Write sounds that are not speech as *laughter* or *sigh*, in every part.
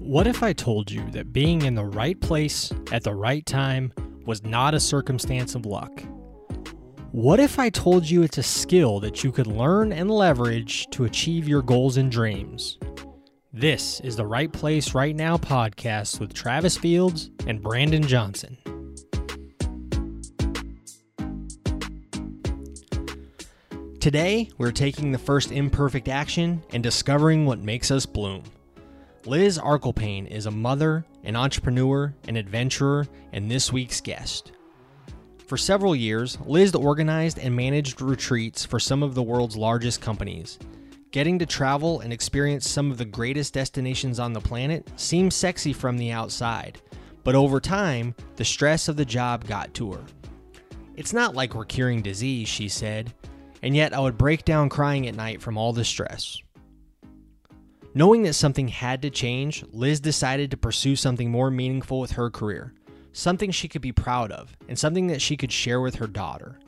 What if I told you that being in the right place at the right time was not a circumstance of luck? What if I told you it's a skill that you could learn and leverage to achieve your goals and dreams? This is the Right Place Right Now podcast with Travis Fields and Brandon Johnson. Today, we're taking the first imperfect action and discovering what makes us bloom. Liz Arklepane is a mother, an entrepreneur, an adventurer, and this week's guest. For several years, Liz organized and managed retreats for some of the world's largest companies. Getting to travel and experience some of the greatest destinations on the planet seemed sexy from the outside, but over time, the stress of the job got to her. It's not like we're curing disease, she said, and yet I would break down crying at night from all the stress. Knowing that something had to change, Liz decided to pursue something more meaningful with her career something she could be proud of, and something that she could share with her daughter.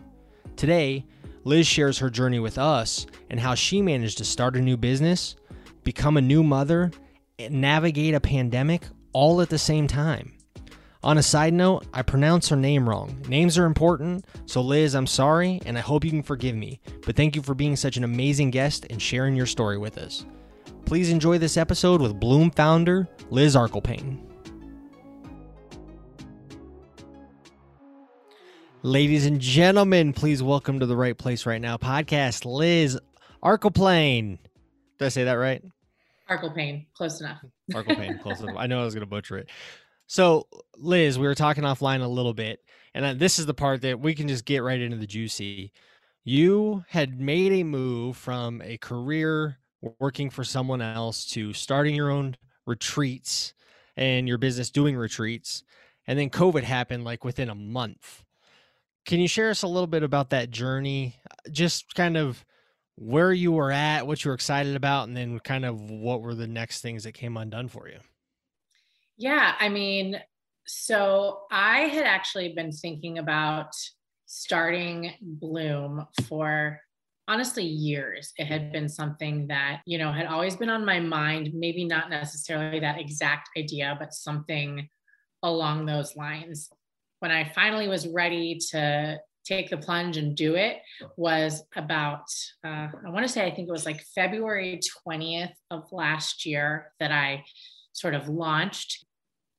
Today, Liz shares her journey with us and how she managed to start a new business, become a new mother, and navigate a pandemic all at the same time. On a side note, I pronounce her name wrong. Names are important, so Liz, I'm sorry, and I hope you can forgive me. But thank you for being such an amazing guest and sharing your story with us. Please enjoy this episode with Bloom founder Liz Arklepane. Ladies and gentlemen, please welcome to the Right Place Right Now podcast, Liz Arklepane. Did I say that right? Arklepane, close enough. Arklepane, close enough. I know I was going to butcher it. So, Liz, we were talking offline a little bit, and this is the part that we can just get right into the juicy. You had made a move from a career working for someone else to starting your own retreats and your business doing retreats, and then COVID happened like within a month can you share us a little bit about that journey? Uh, just kind of where you were at, what you were excited about, and then kind of what were the next things that came undone for you? Yeah, I mean, so I had actually been thinking about starting Bloom for honestly years. It had been something that, you know, had always been on my mind, maybe not necessarily that exact idea, but something along those lines when I finally was ready to take the plunge and do it was about uh, i want to say i think it was like february 20th of last year that i sort of launched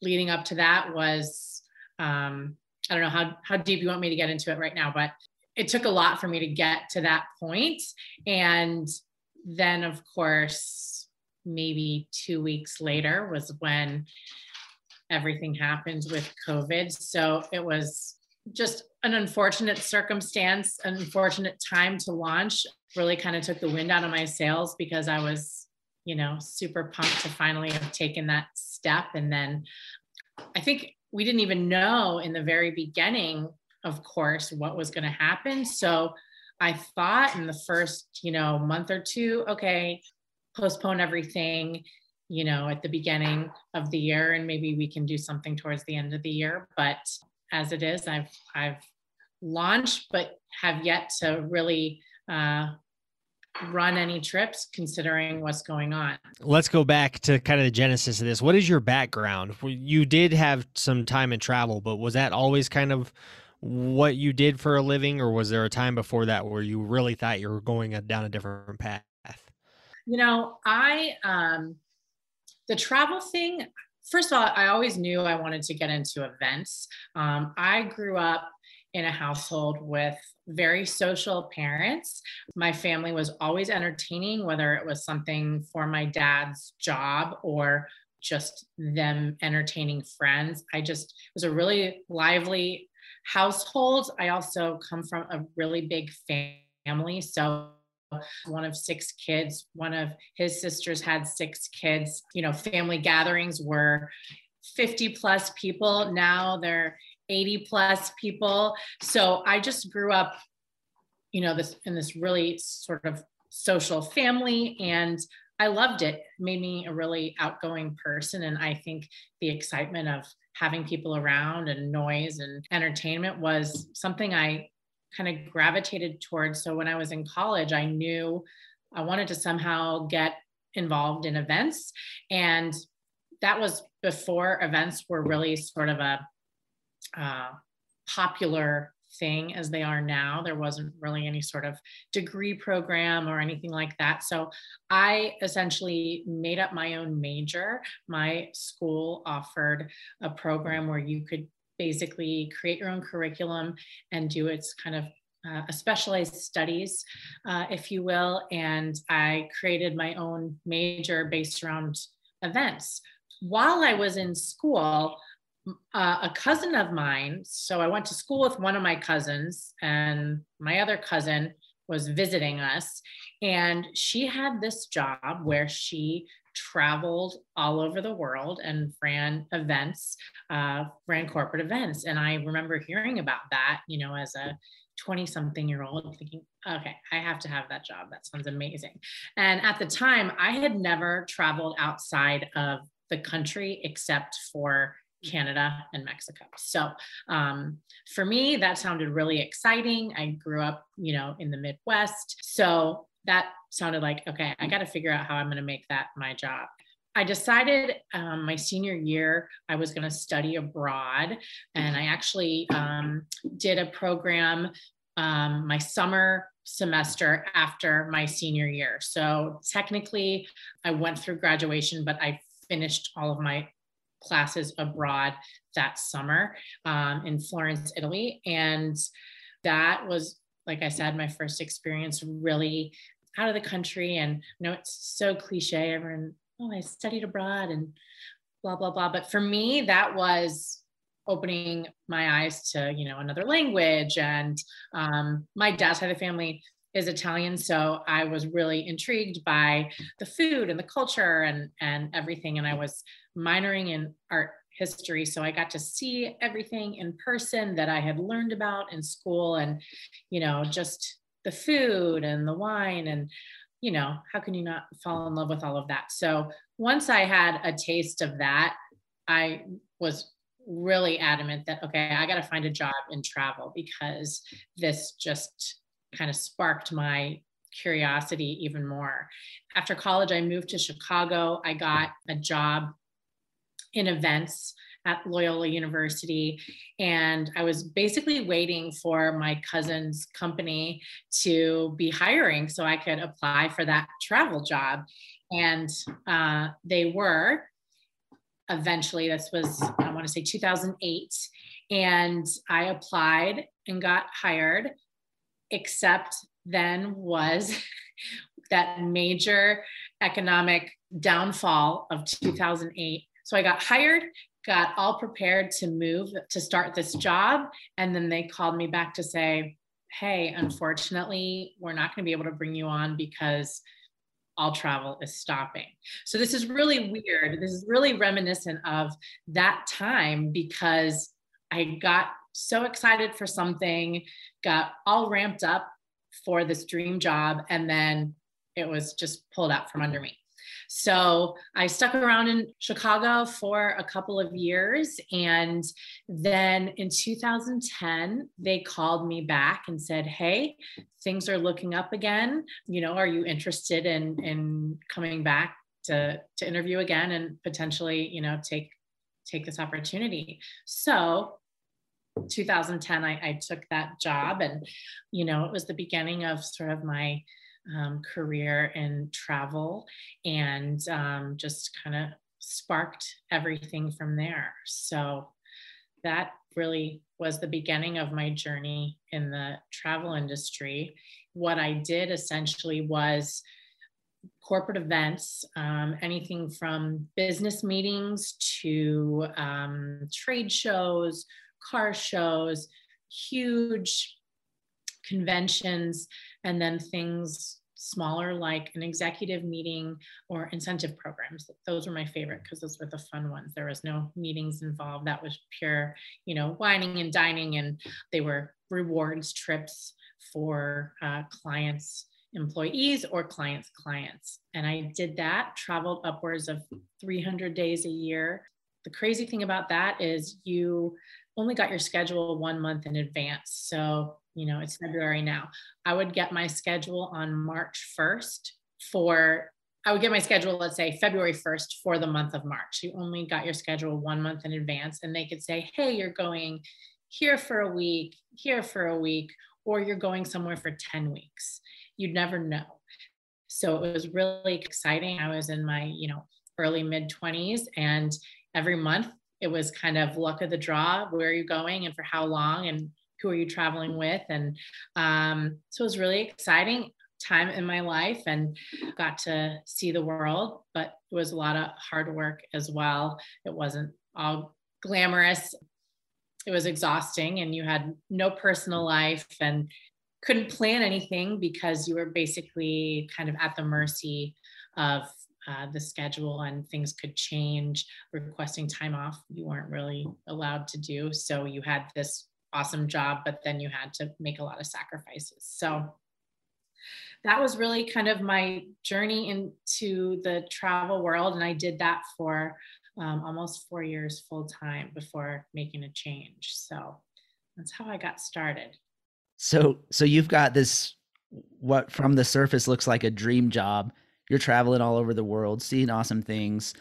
leading up to that was um, i don't know how, how deep you want me to get into it right now but it took a lot for me to get to that point. and then of course maybe two weeks later was when everything happened with COVID. So it was just an unfortunate circumstance, an unfortunate time to launch. Really kind of took the wind out of my sails because I was, you know, super pumped to finally have taken that step. And then I think we didn't even know in the very beginning, of course, what was going to happen. So I thought in the first, you know, month or two, okay, postpone everything you know, at the beginning of the year, and maybe we can do something towards the end of the year. But as it is, I've I've launched, but have yet to really uh, run any trips considering what's going on. Let's go back to kind of the genesis of this. What is your background? You did have some time in travel, but was that always kind of what you did for a living, or was there a time before that where you really thought you were going down a different path? You know, I um, the travel thing, first of all, I always knew I wanted to get into events. Um, I grew up in a household with very social parents. My family was always entertaining, whether it was something for my dad's job or just them entertaining friends. I just was a really lively household. I also come from a really big family. So one of six kids. One of his sisters had six kids. You know, family gatherings were 50 plus people. Now they're 80 plus people. So I just grew up, you know, this in this really sort of social family and I loved it. it made me a really outgoing person. And I think the excitement of having people around and noise and entertainment was something I kind of gravitated towards. So when I was in college, I knew I wanted to somehow get involved in events. And that was before events were really sort of a uh, popular thing as they are now. There wasn't really any sort of degree program or anything like that. So I essentially made up my own major. My school offered a program where you could basically create your own curriculum and do its kind of uh, a specialized studies, uh, if you will. And I created my own major based around events. While I was in school, uh, a cousin of mine, so I went to school with one of my cousins, and my other cousin was visiting us. And she had this job where she traveled all over the world and ran events, uh, ran corporate events. And I remember hearing about that, you know, as a 20 something year old thinking, okay, I have to have that job. That sounds amazing. And at the time, I had never traveled outside of the country except for Canada and Mexico. So um, for me, that sounded really exciting. I grew up, you know, in the Midwest. So that sounded like, okay, I got to figure out how I'm going to make that my job. I decided um, my senior year I was going to study abroad, and I actually um, did a program um, my summer semester after my senior year. So technically, I went through graduation, but I finished all of my classes abroad that summer um, in Florence, Italy, and that was, like I said, my first experience really out of the country. And I know it's so cliche. Everyone oh, I studied abroad and blah, blah, blah. But for me, that was opening my eyes to, you know, another language. And um, my dad's side of the family is Italian. So I was really intrigued by the food and the culture and, and everything. And I was minoring in art history. So I got to see everything in person that I had learned about in school and, you know, just the food and the wine and you know, how can you not fall in love with all of that? So once I had a taste of that, I was really adamant that, okay, I got to find a job in travel because this just kind of sparked my curiosity even more. After college, I moved to Chicago. I got a job in events at Loyola University. And I was basically waiting for my cousin's company to be hiring so I could apply for that travel job. And uh, they were eventually, this was, I want to say 2008. And I applied and got hired, except then was *laughs* that major economic downfall of 2008. So I got hired, got all prepared to move to start this job. And then they called me back to say, hey, unfortunately, we're not going to be able to bring you on because all travel is stopping. So this is really weird. This is really reminiscent of that time because I got so excited for something, got all ramped up for this dream job, and then it was just pulled out from under me. So I stuck around in Chicago for a couple of years. And then in 2010, they called me back and said, Hey, things are looking up again. You know, are you interested in, in coming back to, to interview again and potentially, you know, take take this opportunity. So 2010 I, I, took that job and you know it was the beginning of sort of my um, career in travel and um, just kind of sparked everything from there. So that really was the beginning of my journey in the travel industry. What I did essentially was corporate events, um, anything from business meetings to um, trade shows, car shows, huge conventions, and then things smaller like an executive meeting or incentive programs. Those were my favorite because those were the fun ones. There was no meetings involved. That was pure you know wining and dining and they were rewards trips for uh, clients employees or clients clients. And i did that traveled upwards of 300 days a year. The crazy thing about that is you only got your schedule one month in advance. So you know, it's February now. I would get my schedule on March 1st for I would get my schedule, let's say February 1st for the month of March. You only got your schedule one month in advance, and they could say, hey, you're going here for a week, here for a week, or you're going somewhere for 10 weeks. You'd never know. So it was really exciting. I was in my, you know, early mid 20s, and every month it was kind of luck of the draw. Where are you going and for how long? And who are you traveling with? And um, so it was really exciting time in my life and got to see the world, but it was a lot of hard work as well. It wasn't all glamorous. It was exhausting and you had no personal life and couldn't plan anything because you were basically kind of at the mercy of uh, the schedule and things could change. Requesting time off, you weren't really allowed to do. So you had this awesome job, but then you had to make a lot of sacrifices. So that was really kind of my journey into the travel world. And I did that for um, almost four years full time before making a change. So that's how I got started. So, so you've got this, what from the surface looks like a dream job. You're traveling all over the world, seeing awesome things.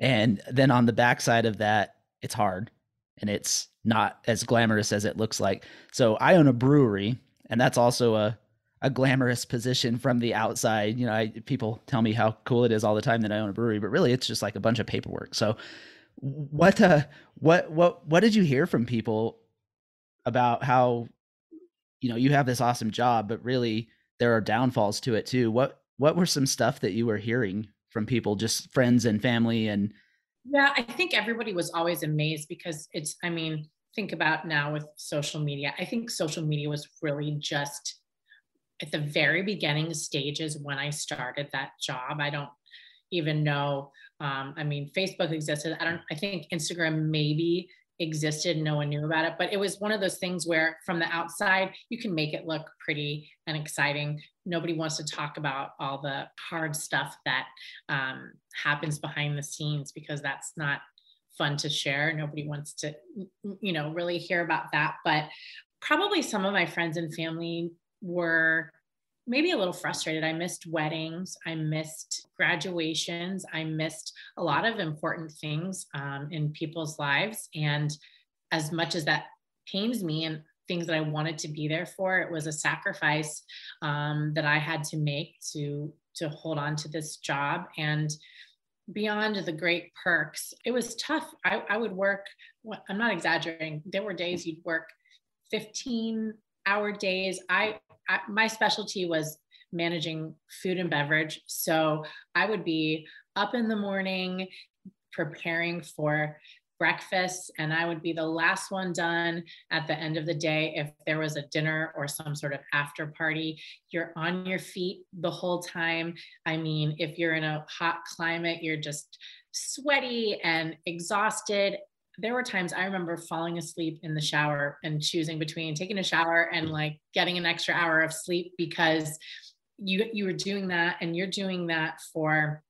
And then on the backside of that, it's hard and it's not as glamorous as it looks like. So I own a brewery, and that's also a a glamorous position from the outside. You know, I, people tell me how cool it is all the time that I own a brewery, but really it's just like a bunch of paperwork. So what uh what what what did you hear from people about how you know, you have this awesome job, but really there are downfalls to it too. What what were some stuff that you were hearing from people, just friends and family and yeah, I think everybody was always amazed because it's, I mean, think about now with social media. I think social media was really just at the very beginning stages when I started that job. I don't even know. Um, I mean, Facebook existed. I don't, I think Instagram maybe existed no one knew about it but it was one of those things where from the outside you can make it look pretty and exciting nobody wants to talk about all the hard stuff that um, happens behind the scenes because that's not fun to share nobody wants to you know really hear about that but probably some of my friends and family were maybe a little frustrated. I missed weddings, I missed graduations, I missed a lot of important things um, in people's lives. And as much as that pains me and things that I wanted to be there for, it was a sacrifice um, that I had to make to to hold on to this job and beyond the great perks. It was tough. I, I would work i'm not exaggerating. There were days you'd work 15 hour days. I I, my specialty was managing food and beverage. So I would be up in the morning preparing for breakfast and I would be the last one done at the end of the day if there was a dinner or some sort of after party. You're on your feet the whole time. I mean, if you're in a hot climate, you're just sweaty and exhausted there were times I remember falling asleep in the shower and choosing between taking a shower and like getting an extra hour of sleep because you you were doing that and you're doing that for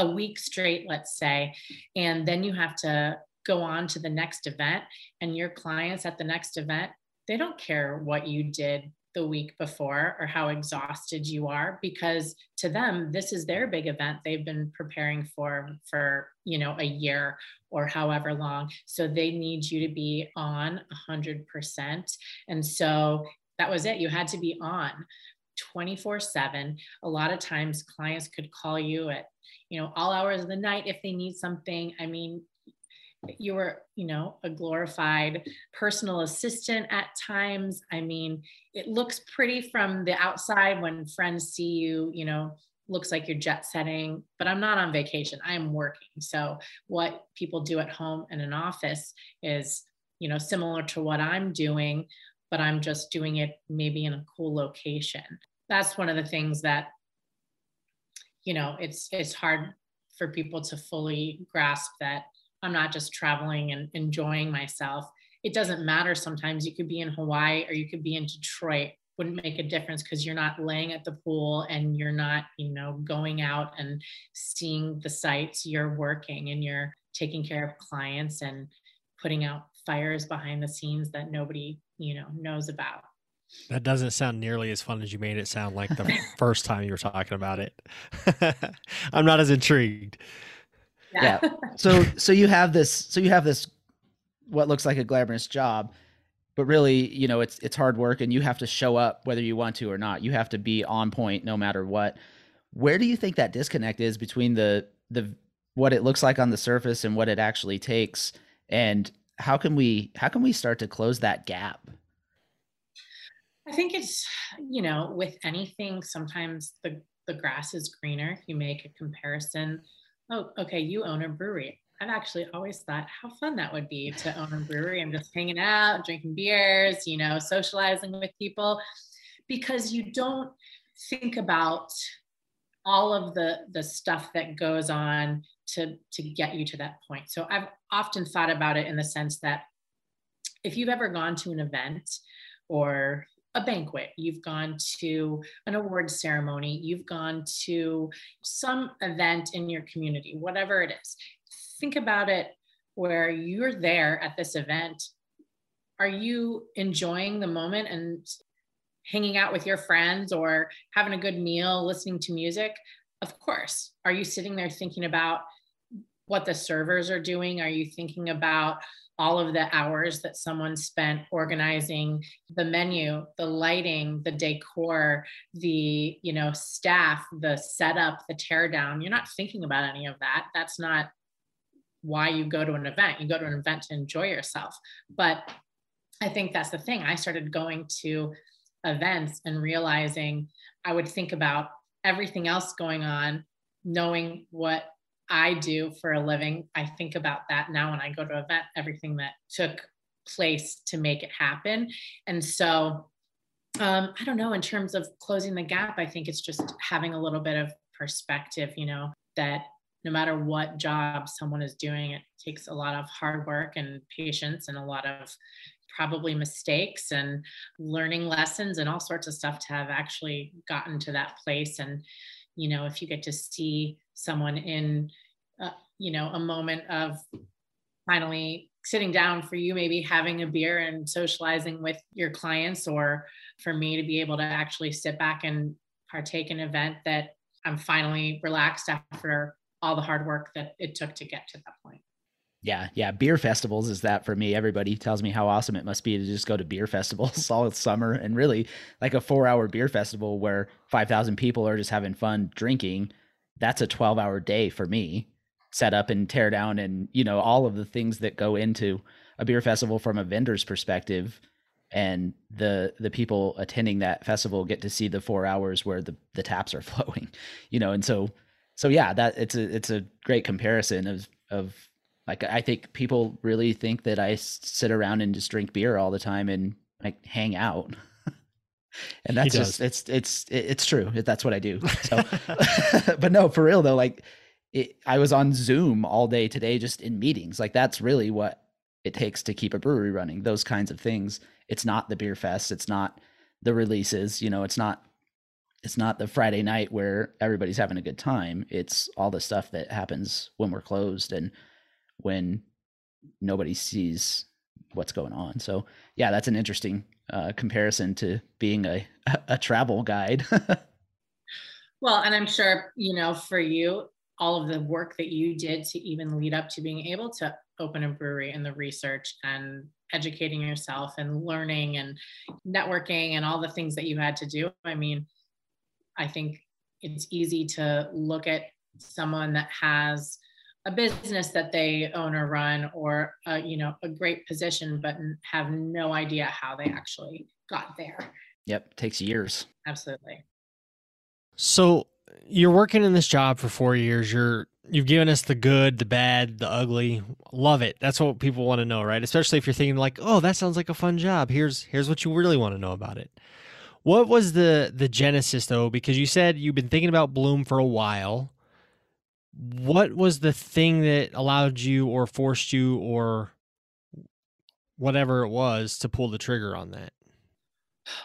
a week straight let's say and then you have to go on to the next event and your clients at the next event they don't care what you did the week before or how exhausted you are because to them this is their big event they've been preparing for for you know a year or however long. So they need you to be on 100% and so that was it. You had to be on 24 7 a lot of times clients could call you at you know all hours of the night if they need something. I mean you were you know a glorified personal assistant at times. I mean it looks pretty from the outside when friends see you you know looks like you're jet setting but i'm not on vacation. I am working. So what people do at home in an office is you know similar to what i'm doing but i'm just doing it maybe in a cool location that's one of the things that you know it's it's hard for people to fully grasp that I'm not just traveling and enjoying myself. It doesn't matter sometimes. You could be in Hawaii or you could be in Detroit. Wouldn't make a difference because you're not laying at the pool and you're not, you know, going out and seeing the sights. You're working and you're taking care of clients and putting out fires behind the scenes that nobody, you know, knows about. That doesn't sound nearly as fun as you made it sound like the *laughs* first time you were talking about it. *laughs* I'm not as intrigued. Yeah. yeah. *laughs* So so you have this so you have this what looks like a glamorous job, but really, you know, it's it's hard work and you have to show up whether you want to or not. You have to be on point no matter what. Where do you think that disconnect is between the the what it looks like on the surface and what it actually takes and how can we how can we start to close that gap? I think it's, you know, with anything sometimes the the grass is greener. You make a comparison. Oh, okay, you own a brewery. I've actually always thought how fun that would be to own a brewery. I'm just hanging out, drinking beers, you know, socializing with people because you don't think about all of the the stuff that goes on to to get you to that point. So I've often thought about it in the sense that if you've ever gone to an event or a banquet, you've gone to an award ceremony, you've gone to some event in your community, whatever it is think about it where you're there at this event. Are you enjoying the moment and hanging out with your friends or having a good meal, listening to music? Of course. Are you sitting there thinking about what the servers are doing? Are you thinking about all of the hours that someone spent organizing the menu the lighting the decor the you know staff the setup the teardown you're not thinking about any of that that's not why you go to an event. You go to an event to enjoy yourself. But I think that's the thing. I started going to events and realizing I would think about everything else going on, knowing what I do for a living. I think about that now when I go to event, everything that took place to make it happen. And so um, I don't know, in terms of closing the gap, I think it's just having a little bit of perspective, you know, that no matter what job someone is doing, it takes a lot of hard work and patience and a lot of probably mistakes and learning lessons and all sorts of stuff to have actually gotten to that place. And, you know, if you get to see someone in, uh, you know, a moment of finally sitting down for you, maybe having a beer and socializing with your clients, or for me to be able to actually sit back and partake in an event that I'm finally relaxed after all the hard work that it took to get to that point. Yeah, yeah. Beer festivals is that for me. Everybody tells me how awesome it must be to just go to beer *laughs* festivals all summer and really like a four hour beer festival where 5,000 people are just having fun drinking. That's a 12 hour day for me. Set up and tear down and, you know, all of the things that go into a beer festival from a vendor's perspective. And the the people attending that festival get to see the four hours where the, the taps are *laughs* flowing, you know, and so so yeah, that it's a it's a great comparison of of like I think people really think that I sit around and just drink beer all the time and like hang out. *laughs* and that's just it's it's it's true. That's what I do. So *laughs* *laughs* but no, for real though, like it, I was on Zoom all day today just in meetings. Like that's really what it takes to keep a brewery running. Those kinds of things. It's not the beer fest, it's not the releases, you know, it's not it's not the Friday night where everybody's having a good time. It's all the stuff that happens when we're closed and when nobody sees what's going on. So yeah, that's an interesting uh, comparison to being a a travel guide. *laughs* well, and I'm sure you know for you, all of the work that you did to even lead up to being able to open a brewery and the research and educating yourself and learning and networking and all the things that you had to do. I mean, I think it's easy to look at someone that has a business that they own or run or a, you know a great position but have no idea how they actually got there. Yep takes years. Absolutely. So you're working in this job for four years. You're you've given us the good the bad the ugly. Love it. That's what people want to know right? Especially if you're thinking like oh that sounds like a fun job. Here's here's what you really want to know about it. What was the the genesis though? Because you said you've been thinking about Bloom for a while. What was the thing that allowed you or forced you or whatever it was to pull the trigger on that?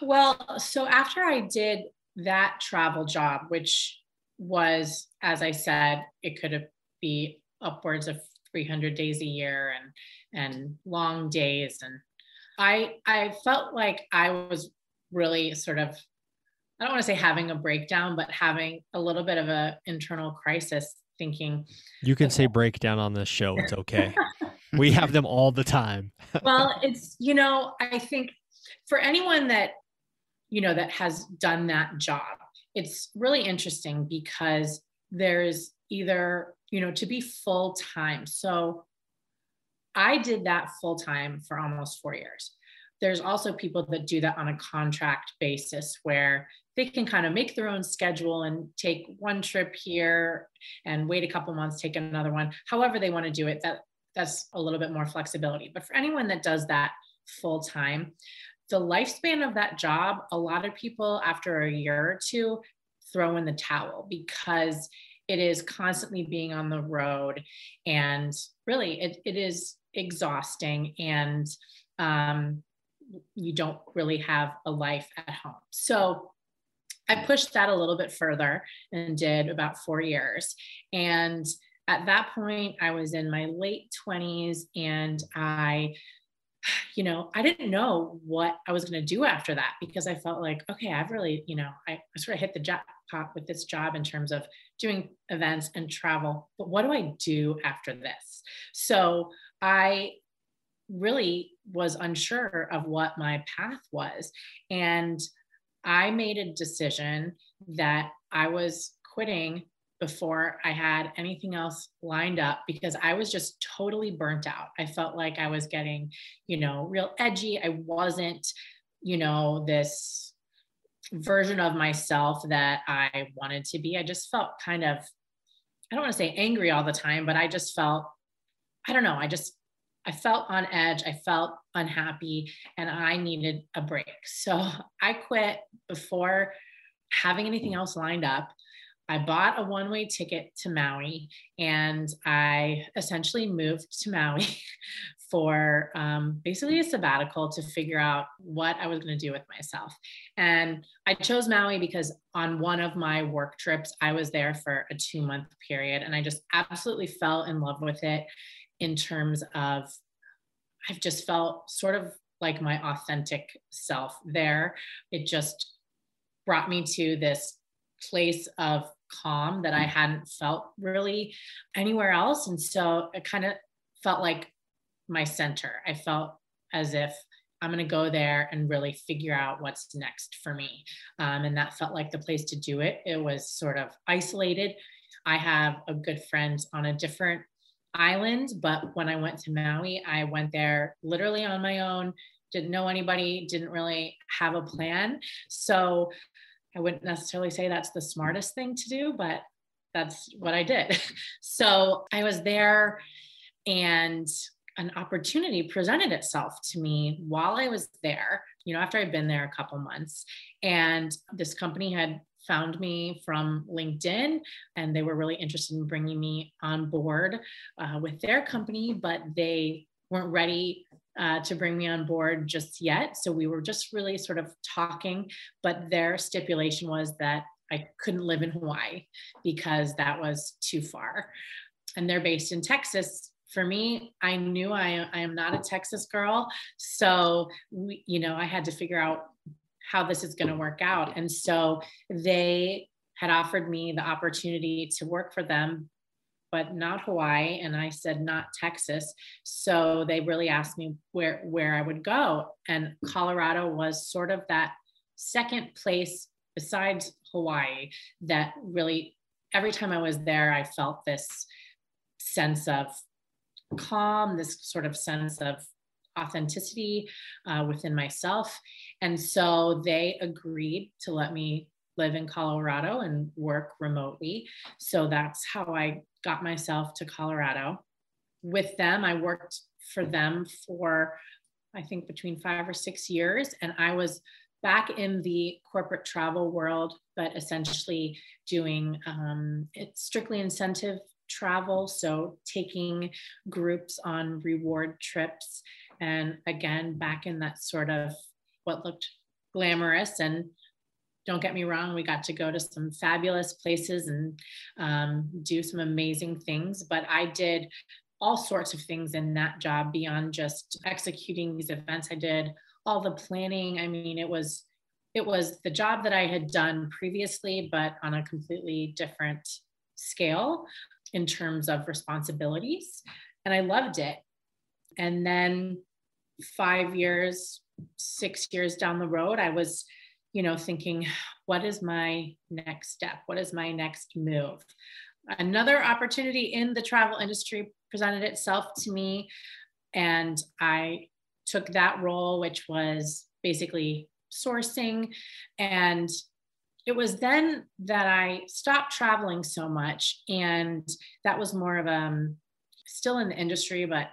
Well, so after I did that travel job, which was, as I said, it could be upwards of 300 days a year and and long days and I I felt like I was really sort of I don't want to say having a breakdown, but having a little bit of a internal crisis thinking you can say breakdown on this show it's okay. *laughs* We have them all the time. *laughs* Well it's you know i think for anyone that you know that has done that job it's really interesting because there's either you know to be full time so i did that full time for almost 4 years. There's also people that do that on a contract basis where they can kind of make their own schedule and take one trip here and wait a couple months, take another one, however they want to do it. That that's a little bit more flexibility. But for anyone that does that full time, the lifespan of that job, a lot of people after a year or two throw in the towel because it is constantly being on the road and really it, it is exhausting and um, you don't really have a life at home. So I pushed that a little bit further and did about four years. And at that point, I was in my late 20s and I, you know, I didn't know what I was going to do after that because I felt like, okay, I've really, you know, I, I sort of hit the jackpot with this job in terms of doing events and travel. But what do I do after this? So I really was unsure of what my path was. And I made a decision that I was quitting before I had anything else lined up because I was just totally burnt out. I felt like I was getting, you know, real edgy. I wasn't, you know, this version of myself that I wanted to be. I just felt kind of, I don't want to say angry all the time, but I just felt, I don't know, I just I felt on edge. I felt unhappy and I needed a break. So I quit before having anything else lined up. I bought a one way ticket to Maui and I essentially moved to Maui *laughs* for um, basically a sabbatical to figure out what I was going to do with myself. And I chose Maui because on one of my work trips, I was there for a two month period and I just absolutely fell in love with it in terms of I've just felt sort of like my authentic self there. It just brought me to this place of calm that I hadn't felt really anywhere else. And so it kind of felt like my center. I felt as if I'm going to go there and really figure out what's next for me. Um, and that felt like the place to do it. It was sort of isolated. I have a good friend on a different island, but when I went to Maui, I went there literally on my own, didn't know anybody, didn't really have a plan. So I wouldn't necessarily say that's the smartest thing to do, but that's what I did. *laughs* So I was there and an opportunity presented itself to me while I was there, you know, after I'd been there a couple months. And this company had found me from LinkedIn and they were really interested in bringing me on board uh, with their company, but they weren't ready uh, to bring me on board just yet. So we were just really sort of talking, but their stipulation was that I couldn't live in Hawaii because that was too far. And they're based in Texas. For me, I knew I, I am not a Texas girl. So, we, you know, I had to figure out how this is going to work out. And so they had offered me the opportunity to work for them, but not Hawaii. And I said, not Texas. So they really asked me where, where I would go. And Colorado was sort of that second place besides Hawaii that really, every time I was there, I felt this sense of calm, this sort of sense of authenticity uh, within myself. And so they agreed to let me live in Colorado and work remotely. So that's how I got myself to Colorado. With them, I worked for them for, I think, between five or six years. And I was back in the corporate travel world, but essentially doing um, strictly incentive travel. So taking groups on reward trips and again, back in that sort of what looked glamorous. And don't get me wrong, we got to go to some fabulous places and um, do some amazing things. But I did all sorts of things in that job beyond just executing these events. I did all the planning. I mean, it was it was the job that I had done previously, but on a completely different scale in terms of responsibilities. And I loved it. And then five years, six years down the road, I was, you know, thinking, what is my next step? What is my next move? Another opportunity in the travel industry presented itself to me. And I took that role, which was basically sourcing. And it was then that I stopped traveling so much. And that was more of a, um, still in the industry, but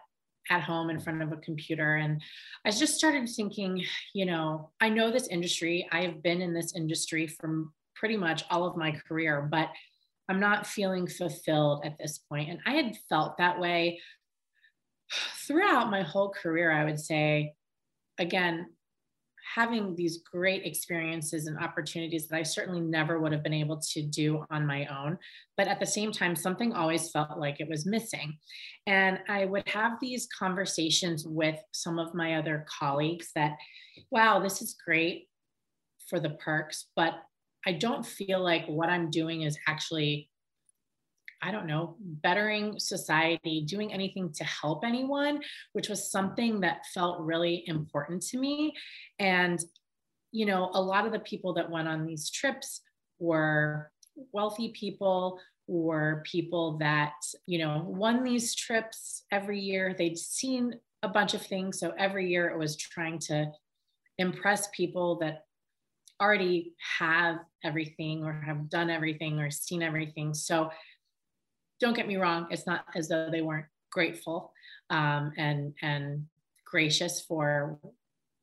at home in front of a computer. And I just started thinking, you know, I know this industry. I have been in this industry for pretty much all of my career, but I'm not feeling fulfilled at this point. And I had felt that way throughout my whole career, I would say. Again, having these great experiences and opportunities that I certainly never would have been able to do on my own. But at the same time, something always felt like it was missing. And I would have these conversations with some of my other colleagues that, wow, this is great for the perks, but I don't feel like what I'm doing is actually I don't know, bettering society, doing anything to help anyone, which was something that felt really important to me. And, you know, a lot of the people that went on these trips were wealthy people or people that, you know, won these trips every year. They'd seen a bunch of things. So every year it was trying to impress people that already have everything or have done everything or seen everything. So don't get me wrong, it's not as though they weren't grateful um, and and gracious for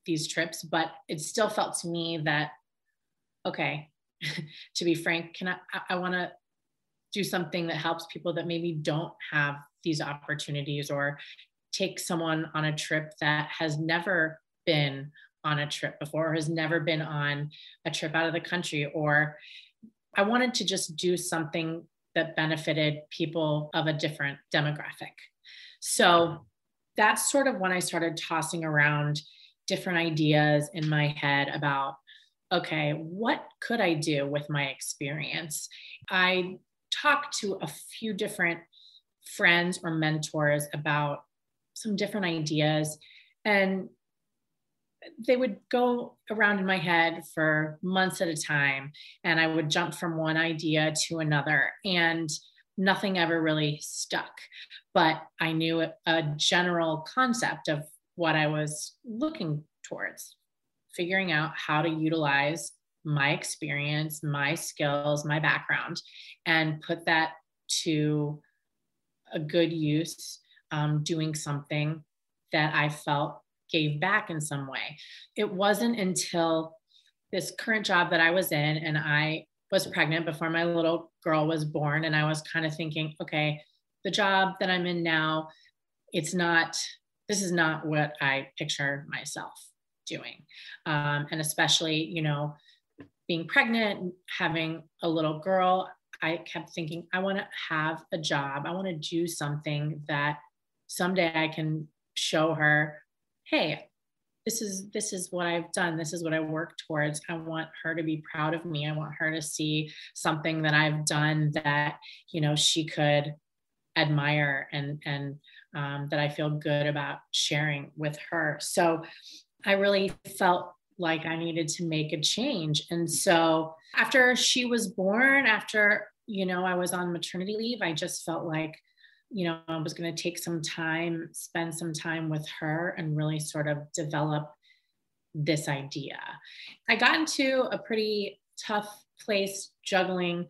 these trips, but it still felt to me that okay, *laughs* to be frank, can I I, I want to do something that helps people that maybe don't have these opportunities or take someone on a trip that has never been on a trip before or has never been on a trip out of the country or I wanted to just do something that benefited people of a different demographic. So that's sort of when I started tossing around different ideas in my head about okay, what could I do with my experience? I talked to a few different friends or mentors about some different ideas. And they would go around in my head for months at a time and i would jump from one idea to another and nothing ever really stuck. But i knew a general concept of what i was looking towards figuring out how to utilize my experience my skills my background and put that to a good use um, doing something that i felt gave back in some way. It wasn't until this current job that I was in and I was pregnant before my little girl was born and I was kind of thinking, okay, the job that I'm in now, it's not this is not what I picture myself doing. Um, and especially, you know, being pregnant, having a little girl, I kept thinking, I want to have a job. I want to do something that someday I can show her hey this is this is what i've done. This is what i work towards. I want her to be proud of me. I want her to see something that i've done that you know she could admire and and um, that i feel good about sharing with her. So i really felt like i needed to make a change. And so after she was born after you know i was on maternity leave i just felt like you know, I was going to take some time, spend some time with her and really sort of develop this idea. I got into a pretty tough place juggling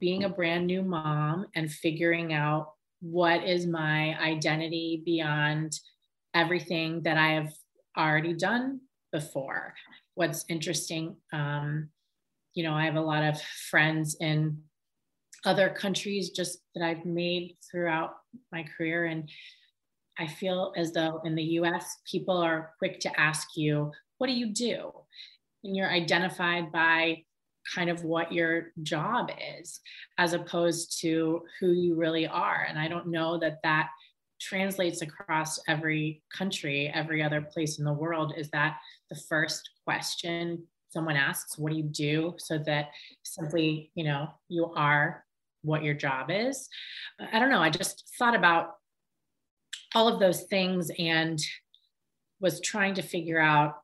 being a brand new mom and figuring out what is my identity beyond everything that I have already done before. What's interesting, um, you know, I have a lot of friends in other countries just that I've made throughout my career. And I feel as though in the US, people are quick to ask you, what do you do? And you're identified by kind of what your job is, as opposed to who you really are. And I don't know that that translates across every country, every other place in the world. Is that the first question someone asks, what do you do? So that simply, you know, you are what your job is. I don't know. I just thought about all of those things and was trying to figure out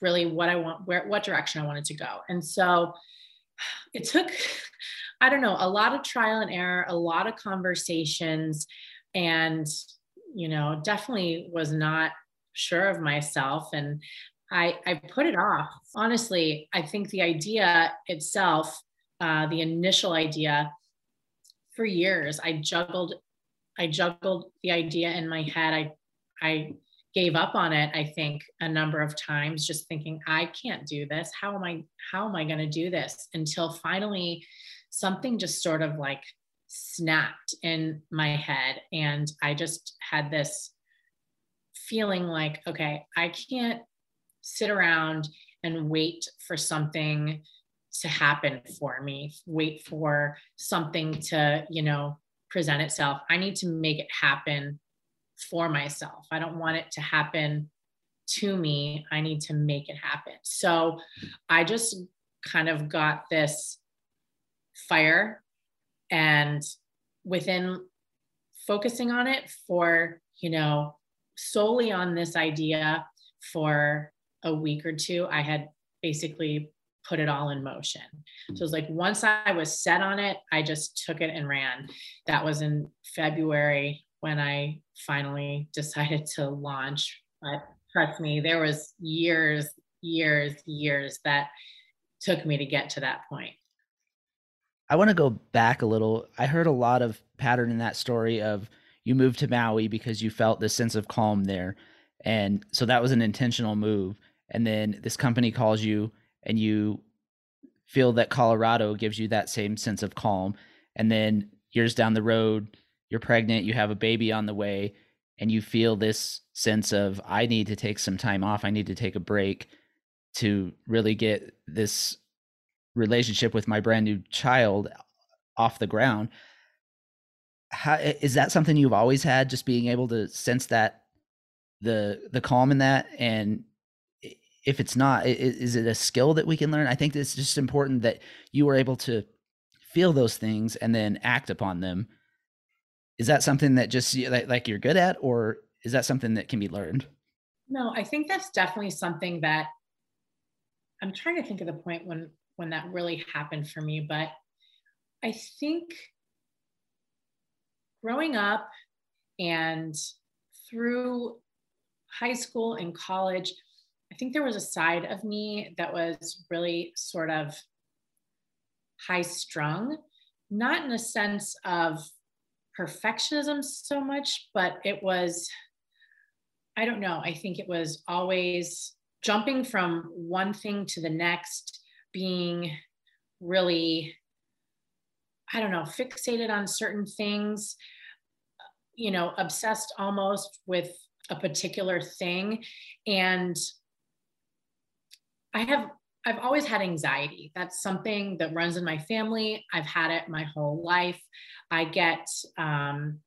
really what I want, where, what direction I wanted to go. And so it took, I don't know, a lot of trial and error, a lot of conversations, and, you know, definitely was not sure of myself. And I, I put it off. Honestly, I think the idea itself, uh, the initial idea, for years, I juggled, I juggled the idea in my head. I, I gave up on it i think a number of times just thinking i can't do this. How am i how am i going to do this? Until finally something just sort of like snapped in my head and i just had this feeling like okay i can't sit around and wait for something to happen for me wait for something to you know present itself i need to make it happen for myself. I don't want it to happen to me. I need to make it happen. So I just kind of got this fire and within focusing on it for, you know, solely on this idea for a week or two, I had basically put it all in motion. So it was mm-hmm. like once I was set on it, I just took it and ran. That was in February when I finally *laughs* decided to launch. But trust me, there was years, years, years that took me to get to that point. I want to go back a little. I heard a lot of pattern in that story of you moved to Maui because you felt this sense of calm there. And so that was an intentional move. And then this company calls you and you feel that Colorado gives you that same sense of calm. And then years down the road, you're pregnant, you have a baby on the way, and you feel this sense of, I need to take some time off, I need to take a break to really get this relationship with my brand new child off the ground. How, is that something you've always had just being able to sense that the the calm in that and if it's not is it a skill that we can learn? I think it's just important that you were able to feel those things and then act upon them. Is that something that just like you're good at or is that something that can be learned? No i think that's definitely something that i'm trying to think of the point when when that really happened for me but i think growing up and through high school and college i think there was a side of me that was really sort of high strung not in a sense of perfectionism so much, but it was, I don't know, I think it was always jumping from one thing to the next, being really, I don't know, fixated on certain things, you know, obsessed almost with a particular thing. And I have I've always had anxiety. That's something that runs in my family. I've had it my whole life. I get, um,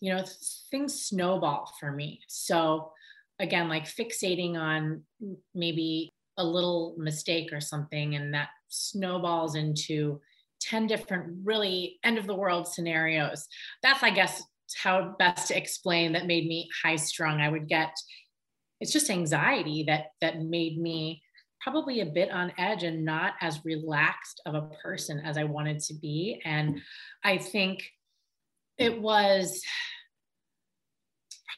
you know, things snowball for me. So, again, like fixating on maybe a little mistake or something, and that snowballs into 10 different really end of the world scenarios. That's, I guess, how best to explain that made me high strung. I would get, it's just anxiety that that made me probably a bit on edge and not as relaxed of a person as I wanted to be. And I think it was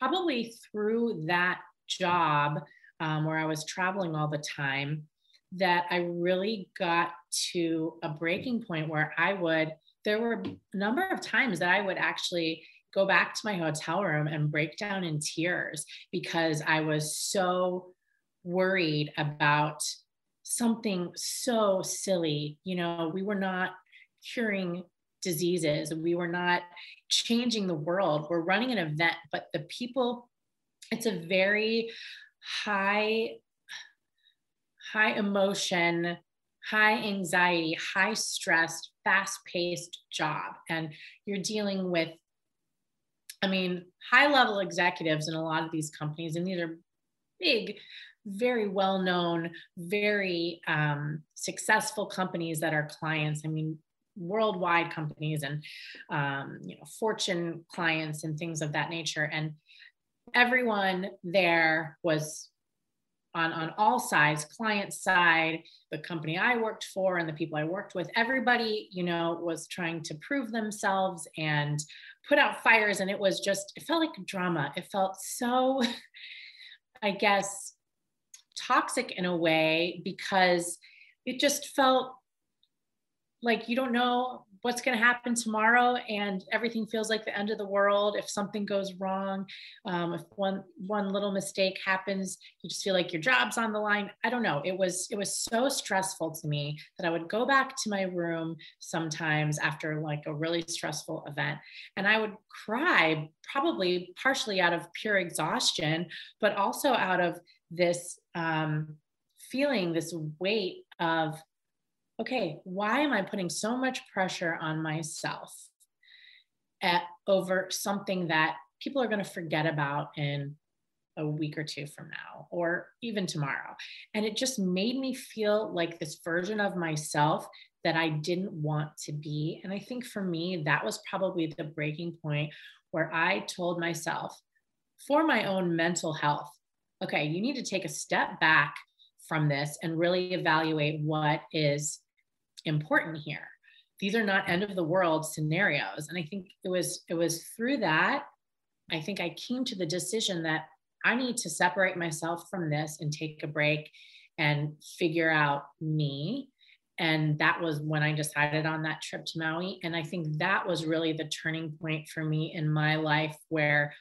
probably through that job um, where I was traveling all the time that I really got to a breaking point where I would, there were a number of times that I would actually go back to my hotel room and break down in tears because I was so worried about something so silly. You know, we were not curing diseases, we were not changing the world. We're running an event, but the people, it's a very high, high emotion, high anxiety, high stress, fast paced job. And you're dealing with I mean, high level executives in a lot of these companies, and these are big very well known, very um, successful companies that are clients. I mean, worldwide companies and um, you know fortune clients and things of that nature. And everyone there was on on all sides client side the company i worked for and the people i worked with. Everybody you know was trying to prove themselves and put out fires. And it was just it felt like drama. It felt so *laughs* i guess toxic in a way because it just felt like you don't know what's going to happen tomorrow and everything feels like the end of the world. If something goes wrong um, if one one little mistake happens you just feel like your job's on the line. I don't know. It was it was so stressful to me that i would go back to my room sometimes after like a really stressful event and i would cry probably partially out of pure exhaustion but also out of this um, feeling this weight of okay, why am I putting so much pressure on myself at, over something that people are going to forget about in a week or two from now or even tomorrow? And it just made me feel like this version of myself that I didn't want to be. And I think for me, that was probably the breaking point where I told myself, for my own mental health, okay, you need to take a step back from this and really evaluate what is important here. These are not end of the world scenarios. And i think it was it was through that i think i came to the decision that i need to separate myself from this and take a break and figure out me. And that was when i decided on that trip to maui. And i think that was really the turning point for me in my life where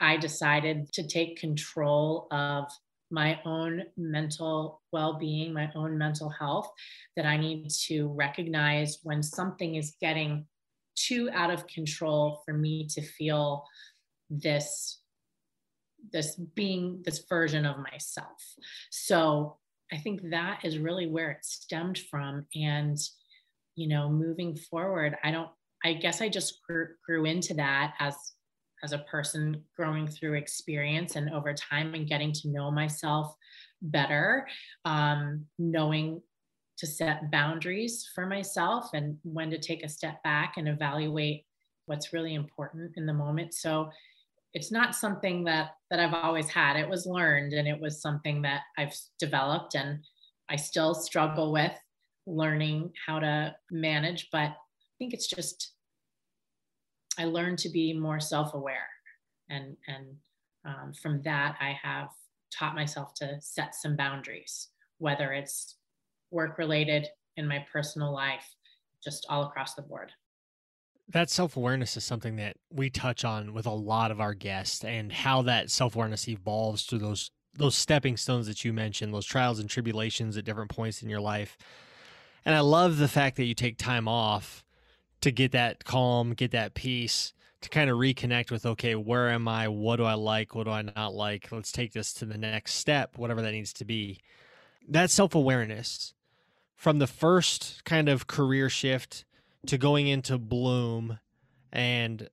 i decided to take control of my own mental well being, my own mental health, that I need to recognize when something is getting too out of control for me to feel this this being this version of myself. So i think that is really where it stemmed from. And you know moving forward i don't i guess i just grew, grew into that as as a person growing through experience and over time and getting to know myself better, um, knowing to set boundaries for myself and when to take a step back and evaluate what's really important in the moment. So it's not something that that I've always had. It was learned and it was something that I've developed and I still struggle with learning how to manage, but I think it's just I learned to be more self-aware, and and um, from that I have taught myself to set some boundaries, whether it's work related in my personal life, just all across the board. That self awareness is something that we touch on with a lot of our guests, and how that self awareness evolves through those those stepping stones that you mentioned, those trials and tribulations at different points in your life. And I love the fact that you take time off to get that calm, get that peace, to kind of reconnect with okay, where am I? What do I like? What do I not like? Let's take this to the next step, whatever that needs to be. That self awareness from the first kind of career shift to going into Bloom and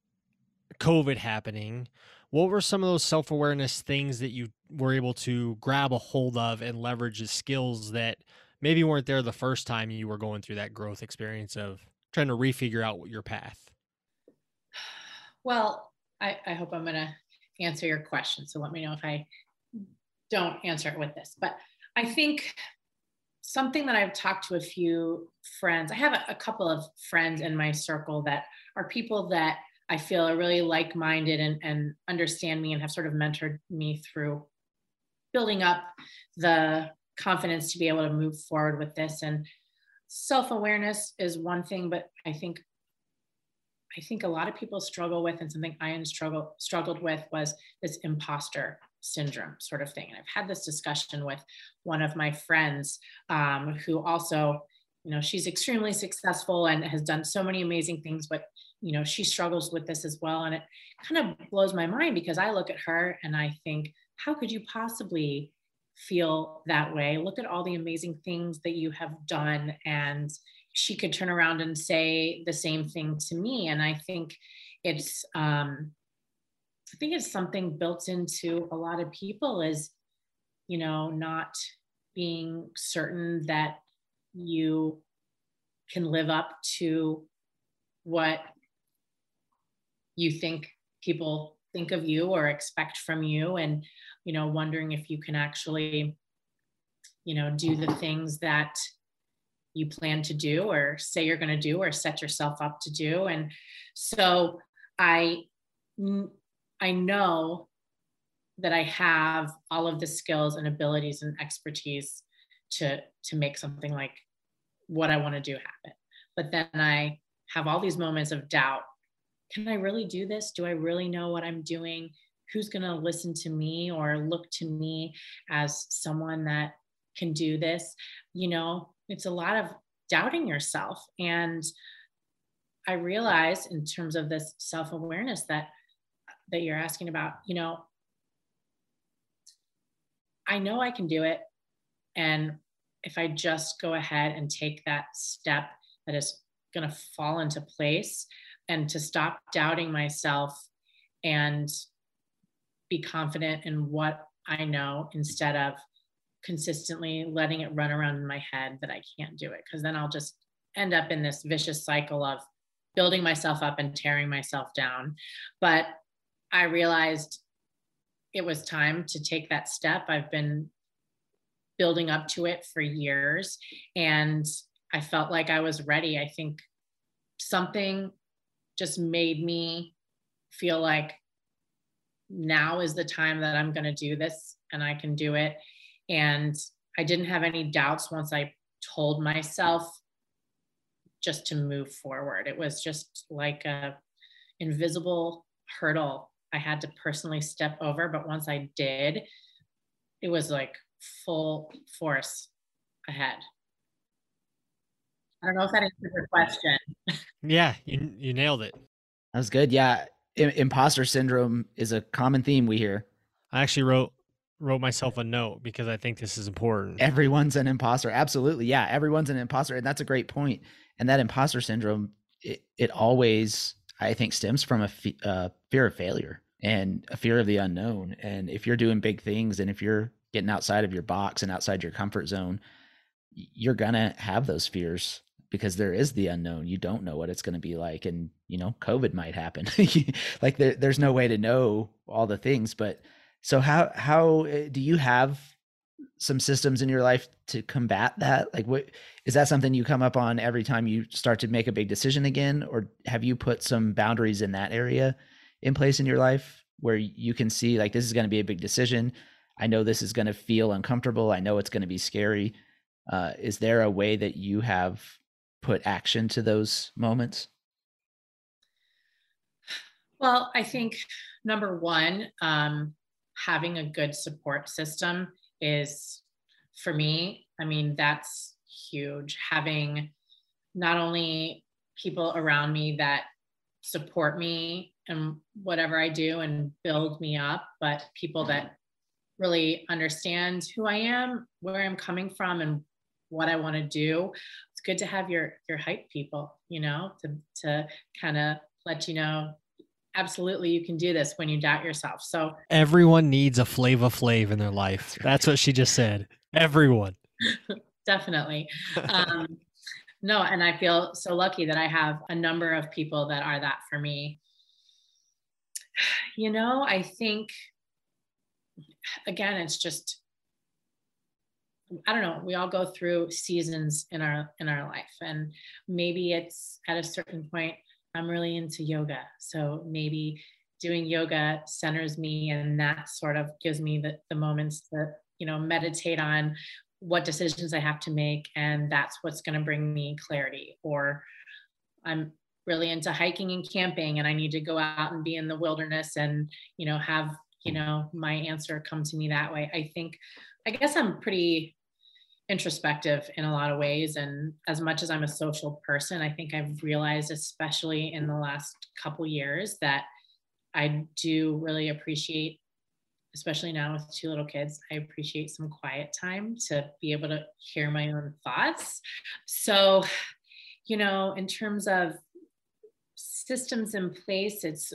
COVID happening. What were some of those self awareness things that you were able to grab a hold of and leverage as skills that maybe weren't there the first time you were going through that growth experience of trying to refigure out your path? Well, I, I hope I'm going to answer your question. So let me know if I don't answer it with this. But I think something that I've talked to a few friends, I have a, a couple of friends in my circle that are people that I feel are really like minded and, and understand me and have sort of mentored me through building up the confidence to be able to move forward with this. And self-awareness is one thing but i think i think a lot of people struggle with and something i struggle struggled with was this imposter syndrome sort of thing. And i've had this discussion with one of my friends um, who also you know she's extremely successful and has done so many amazing things but you know she struggles with this as well. And it kind of blows my mind because i look at her and i think how could you possibly feel that way. Look at all the amazing things that you have done. And she could turn around and say the same thing to me. And I think it's, um, I think it's something built into a lot of people is you know, not being certain that you can live up to what you think people think of you or expect from you and you know wondering if you can actually you know do the things that you plan to do or say you're going to do or set yourself up to do. And so i i know that i have all of the skills and abilities and expertise to to make something like what i want to do happen. But then i have all these moments of doubt. Can i really do this? Do i really know what i'm doing who's going to listen to me or look to me as someone that can do this you know it's a lot of doubting yourself. And i realize in terms of this self-awareness that that you're asking about you know i know i can do it. And if i just go ahead and take that step that is going to fall into place and to stop doubting myself and be confident in what i know instead of consistently letting it run around in my head that I can't do it because then I'll just end up in this vicious cycle of building myself up and tearing myself down. But I realized it was time to take that step. I've been building up to it for years and I felt like I was ready. I think something just made me feel like now is the time that I'm going to do this and I can do it. And I didn't have any doubts once I told myself just to move forward. It was just like a invisible hurdle I had to personally step over. But once I did, it was like full force ahead. I don't know if that answers your question. Yeah, you, you nailed it. That was good. Yeah. Imposter syndrome is a common theme we hear. I actually wrote wrote myself a note because I think this is important. Everyone's an imposter. Absolutely. Yeah. Everyone's an imposter. And that's a great point. And that imposter syndrome, it, it always, I think, stems from a uh, fear of failure and a fear of the unknown. And if you're doing big things and if you're getting outside of your box and outside your comfort zone, you're going to have those fears because there is the unknown. You don't know what it's going to be like. And, you know, COVID might happen. *laughs* like there, there's no way to know all the things, but so how how eh, do you have some systems in your life to combat that? Like what is that something you come up on every time you start to make a big decision again or have you put some boundaries in that area in place in your life where you can see like this is going to be a big decision. I know this is going to feel uncomfortable. I know it's going to be scary. Uh, is there a way that you have put action to those moments? Well, I think number one, um, having a good support system is for me i mean that's huge having not only people around me that support me and whatever i do and build me up but people that really understand who i am where i'm coming from and what i want to do good to have your your hype people you know to to kind of let you know absolutely you can do this when you doubt yourself. So everyone needs a Flava Flav in their life. That's what she just said. Everyone. *laughs* Definitely. Um, no, and I feel so lucky that I have a number of people that are that for me. *sighs* You know, I think again, it's just I don't know, we all go through seasons in our in our life and maybe it's at a certain point I'm really into yoga. So maybe doing yoga centers me and that sort of gives me the, the moments to, you know, meditate on what decisions I have to make. And that's what's going to bring me clarity. Or I'm really into hiking and camping and I need to go out and be in the wilderness and, you know, have, you know, my answer come to me that way. I think, I guess I'm pretty introspective in a lot of ways. And as much as I'm a social person, I think I've realized, especially in the last couple years, that I do really appreciate, especially now with two little kids, I appreciate some quiet time to be able to hear my own thoughts. So, you know, in terms of systems in place, it's,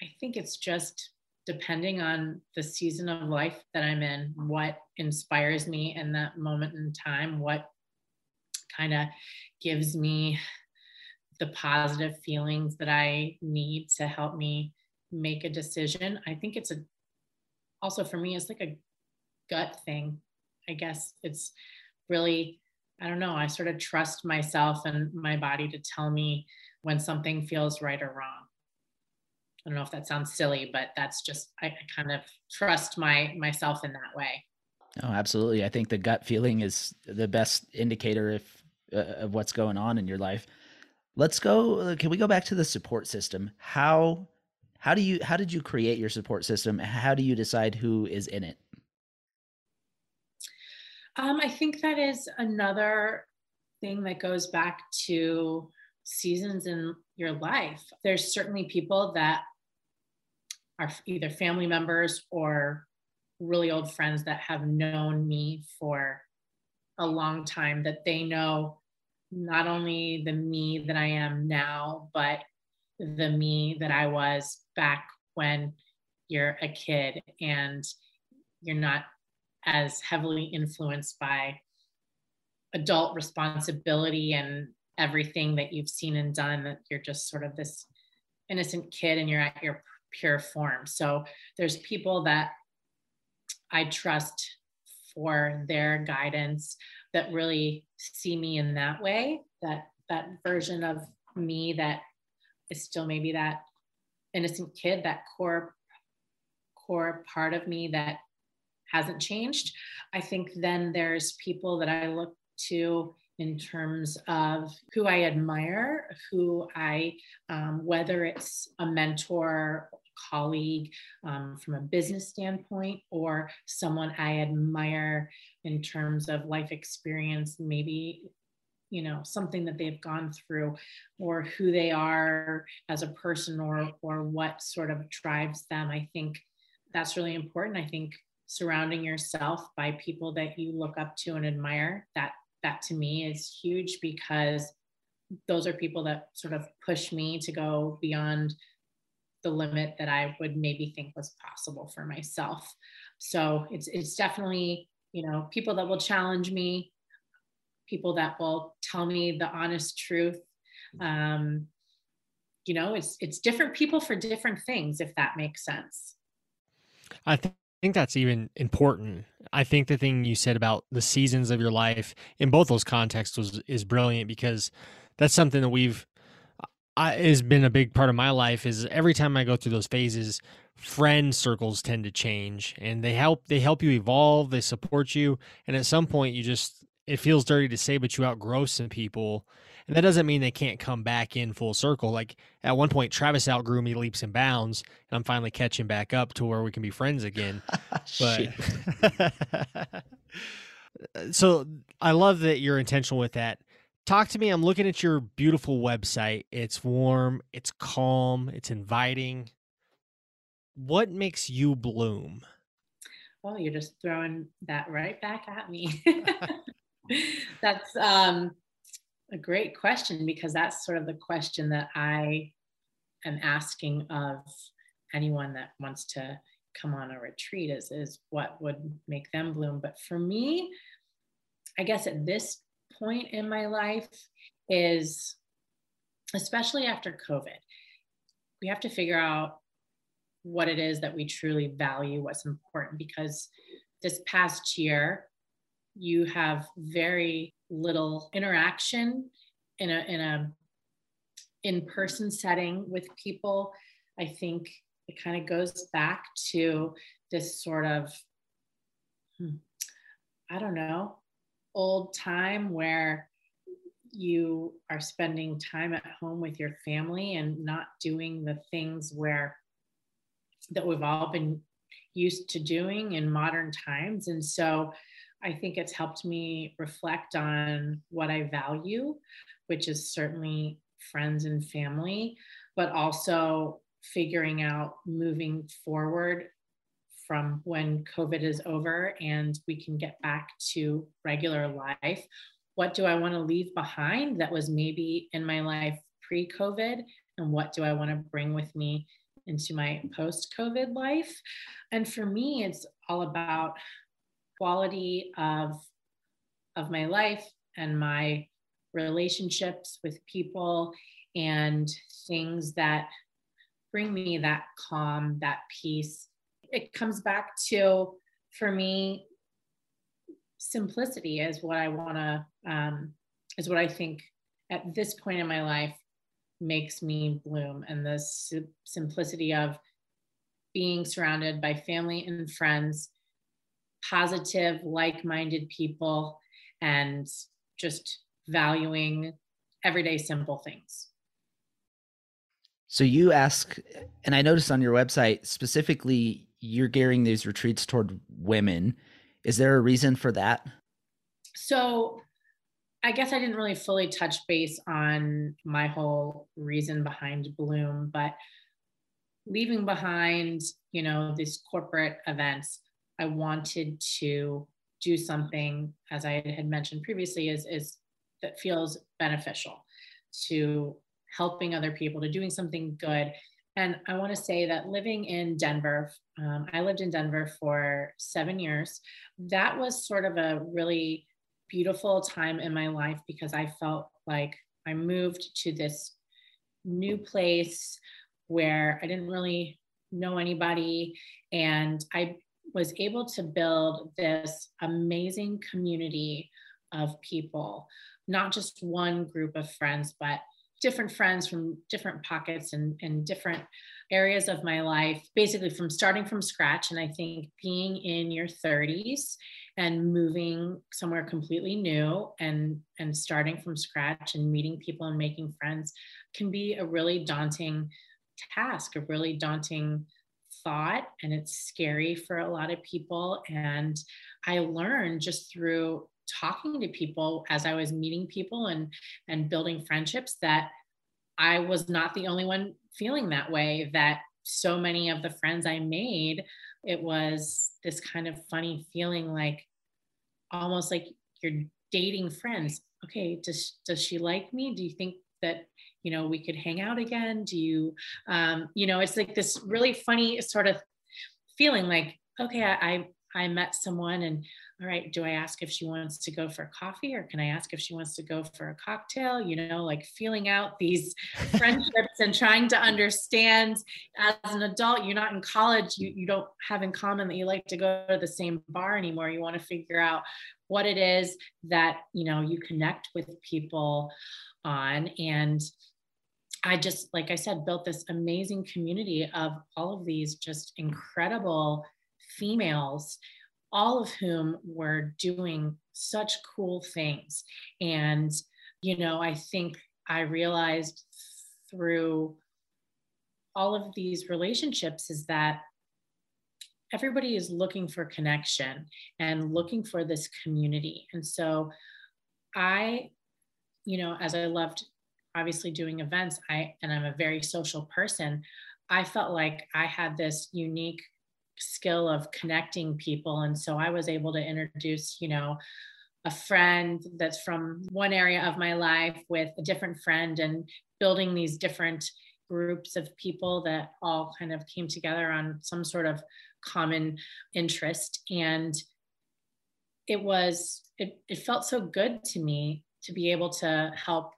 I think it's just depending on the season of life that I'm in, what inspires me in that moment in time, what kind of gives me the positive feelings that I need to help me make a decision. I think it's a also for me, it's like a gut thing. I guess it's really, I don't know, I sort of trust myself and my body to tell me when something feels right or wrong. I don't know if that sounds silly, but that's just I, I kind of trust my myself in that way. Oh, absolutely. I think the gut feeling is the best indicator if uh, of what's going on in your life. Let's go. Uh, can we go back to the support system? How how do you how did you create your support system? How do you decide who is in it? Um, I think that is another thing that goes back to seasons in your life. There's certainly people that are either family members or really old friends that have known me for a long time that they know not only the me that I am now, but the me that I was back when you're a kid and you're not as heavily influenced by adult responsibility and everything that you've seen and done that you're just sort of this innocent kid and you're at your pure form. So there's people that i trust for their guidance that really see me in that way that that version of me that is still maybe that innocent kid that core core part of me that hasn't changed. I think then there's people that i look to in terms of who i admire who i um, whether it's a mentor colleague um, from a business standpoint or someone i admire in terms of life experience maybe you know something that they've gone through or who they are as a person or or what sort of drives them. I think that's really important. I think surrounding yourself by people that you look up to and admire that that to me is huge because those are people that sort of push me to go beyond the limit that I would maybe think was possible for myself. So it's it's definitely, you know, people that will challenge me, people that will tell me the honest truth. Um, you know, it's it's different people for different things, if that makes sense. I th- think that's even important. I think the thing you said about the seasons of your life in both those contexts was is brilliant because that's something that we've I, has been a big part of my life is every time I go through those phases, friend circles tend to change and they help they help you evolve, they support you, and at some point you just it feels dirty to say, but you outgrow some people. And that doesn't mean they can't come back in full circle. Like at one point, Travis outgrew me leaps and bounds, and I'm finally catching back up to where we can be friends again. *laughs* but *laughs* so I love that you're intentional with that. Talk to me. I'm looking at your beautiful website. It's warm, it's calm, it's inviting. What makes you bloom? Well, you're just throwing that right back at me. *laughs* *laughs* that's um, a great question because that's sort of the question that I am asking of anyone that wants to come on a retreat is, is what would make them bloom. But for me, I guess at this point in my life is especially after COVID, we have to figure out what it is that we truly value, what's important, because this past year, you have very little interaction in a in a in-person setting with people. I think it kind of goes back to this sort of hmm, i don't know old time where you are spending time at home with your family and not doing the things where that we've all been used to doing in modern times. And so I think it's helped me reflect on what I value, which is certainly friends and family, but also figuring out moving forward from when COVID is over and we can get back to regular life. What do I want to leave behind that was maybe in my life pre COVID? And what do I want to bring with me into my post COVID life. And for me, it's all about quality of, of my life and my relationships with people and things that bring me that calm, that peace. It comes back to, for me, simplicity is what I want to, um, is what I think at this point in my life makes me bloom. And the simplicity of being surrounded by family and friends, positive, like minded people, and just valuing everyday simple things. So you ask, and I noticed on your website specifically, you're gearing these retreats toward women. Is there a reason for that? So I guess I didn't really fully touch base on my whole reason behind Bloom, but leaving behind, you know, these corporate events, I wanted to do something, as I had mentioned previously, is, is that feels beneficial to helping other people, to doing something good. And I want to say that living in Denver, um, I lived in Denver for seven years. That was sort of a really beautiful time in my life because I felt like I moved to this new place where I didn't really know anybody. And I was able to build this amazing community of people, not just one group of friends, but different friends from different pockets and, and different areas of my life, basically from starting from scratch. And I think being in your 30s and moving somewhere completely new and and starting from scratch and meeting people and making friends can be a really daunting task, a really daunting thought and it's scary for a lot of people and I learned just through talking to people as I was meeting people and and building friendships that I was not the only one feeling that way that so many of the friends I made it was this kind of funny feeling like almost like you're dating friends. Okay does does she like me? Do you think that you know we could hang out again? Do you um you know it's like this really funny sort of feeling like okay i i met someone and all right, do I ask if she wants to go for coffee or can I ask if she wants to go for a cocktail? You know, like feeling out these *laughs* friendships and trying to understand as an adult, you're not in college, you, you don't have in common that you like to go to the same bar anymore. You want to figure out what it is that, you know, you connect with people on. And I just, like I said, built this amazing community of all of these just incredible females all of whom were doing such cool things. And, you know, I think I realized through all of these relationships is that everybody is looking for connection and looking for this community. And so I, you know, as I loved obviously doing events, I and I'm a very social person, I felt like I had this unique skill of connecting people. And so I was able to introduce, you know, a friend that's from one area of my life with a different friend and building these different groups of people that all kind of came together on some sort of common interest. And it was, it, it felt so good to me to be able to help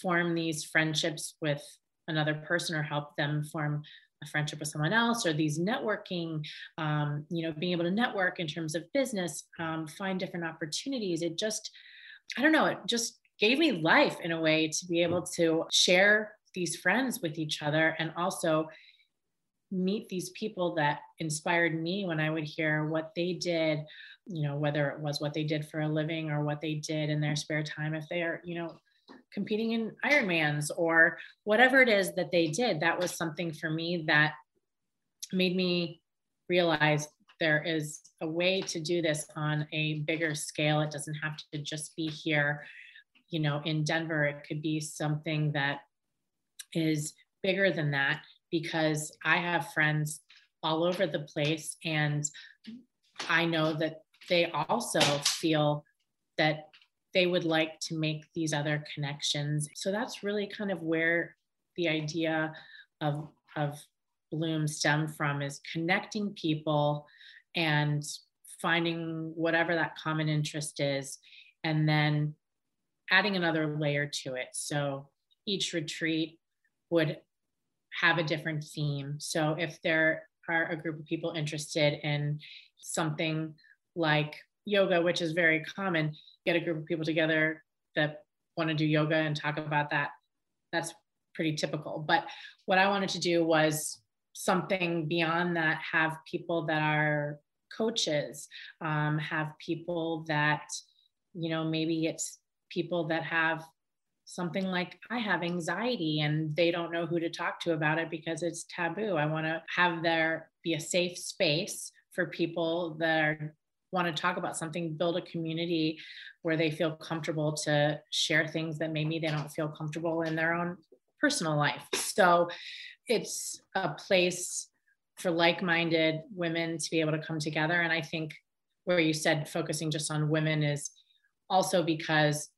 form these friendships with another person or help them form a friendship with someone else or these networking um, you know being able to network in terms of business um, find different opportunities. It just i don't know it just gave me life in a way to be able to share these friends with each other and also meet these people that inspired me when i would hear what they did you know whether it was what they did for a living or what they did in their spare time if they are you know competing in Ironmans or whatever it is that they did. That was something for me that made me realize there is a way to do this on a bigger scale. It doesn't have to just be here, you know, in Denver. It could be something that is bigger than that because I have friends all over the place and I know that they also feel that they would like to make these other connections. So that's really kind of where the idea of, of bloom stem from is connecting people and finding whatever that common interest is and then adding another layer to it so each retreat would have a different theme so if there are a group of people interested in something like yoga which is very common get a group of people together that want to do yoga and talk about that that's pretty typical. But what i wanted to do was something beyond that have people that are coaches um, have people that you know maybe it's people that have something like i have anxiety and they don't know who to talk to about it because it's taboo. I want to have there be a safe space for people that are want to talk about something build a community where they feel comfortable to share things that maybe they don't feel comfortable in their own personal life. So it's a place for like-minded women to be able to come together and i think where you said focusing just on women is also because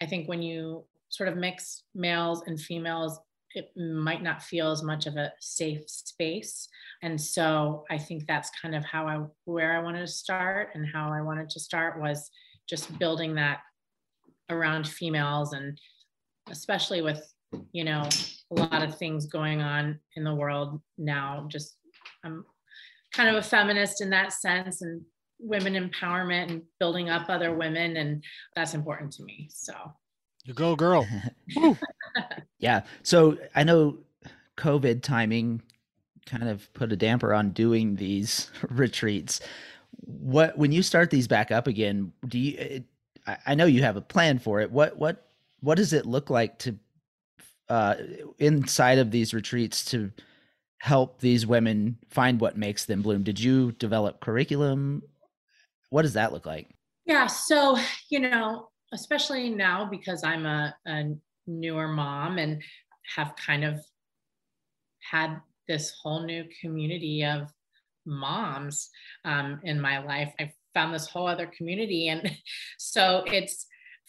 i think when you sort of mix males and females it might not feel as much of a safe space. And so i think that's kind of how i where i wanted to start and how i wanted to start was just building that around females and especially with you know a lot of things going on in the world now just i'm kind of a feminist in that sense and women empowerment and building up other women and that's important to me so. You go girl *laughs* yeah so i know covid timing kind of put a damper on doing these *laughs* retreats what when you start these back up again do you it, I know you have a plan for it what what what does it look like to uh, inside of these retreats to help these women find what makes them bloom? Did you develop curriculum? What does that look like? Yeah, so you know, especially now because I'm a, a newer mom and have kind of had this whole new community of moms um, in my life. I found this whole other community, and *laughs* so it's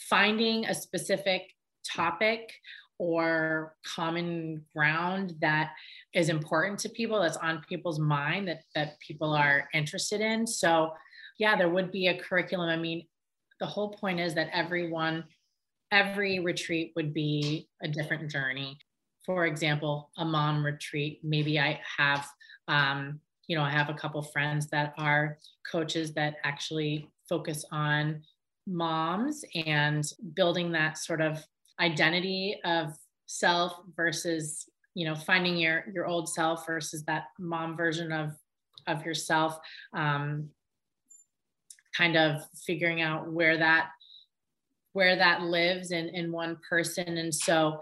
finding a specific topic or common ground that is important to people that's on people's mind that that people are interested in so yeah there would be a curriculum i mean the whole point is that everyone every retreat would be a different journey. For example a mom retreat maybe i have um, you know i have a couple friends that are coaches that actually focus on moms and building that sort of identity of self versus you know finding your your old self versus that mom version of of yourself um, kind of figuring out where that where that lives in in one person and so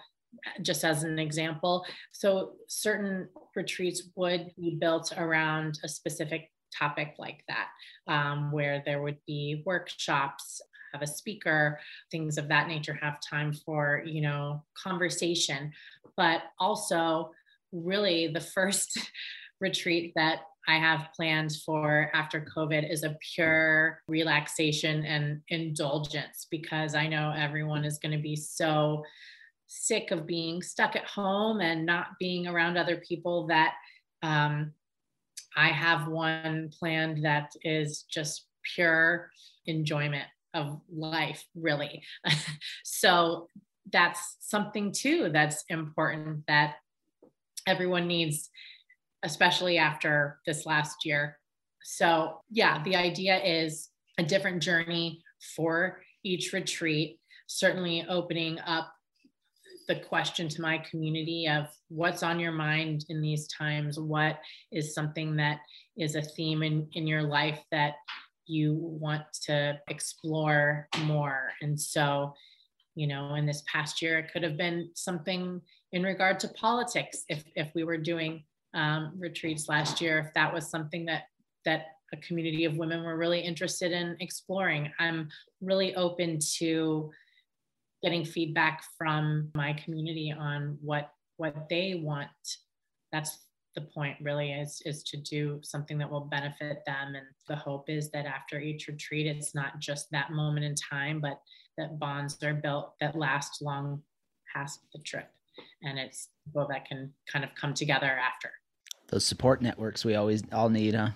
just as an example so certain retreats would be built around a specific topic like that um, where there would be workshops have a speaker, things of that nature, have time for, you know, conversation. But also, really, the first *laughs* retreat that I have planned for after COVID is a pure relaxation and indulgence because I know everyone is going to be so sick of being stuck at home and not being around other people that um, I have one planned that is just pure enjoyment of life really. *laughs* So that's something too that's important that everyone needs especially after this last year so yeah the idea is a different journey for each retreat certainly opening up the question to my community of what's on your mind in these times what is something that is a theme in, in your life that you want to explore more. And so, you know, in this past year, it could have been something in regard to politics. If if we were doing um, retreats last year, if that was something that that a community of women were really interested in exploring, I'm really open to getting feedback from my community on what what they want. That's the point really is is to do something that will benefit them. And the hope is that after each retreat it's not just that moment in time but that bonds are built that last long past the trip. And it's people that can kind of come together after those support networks we always all need, huh?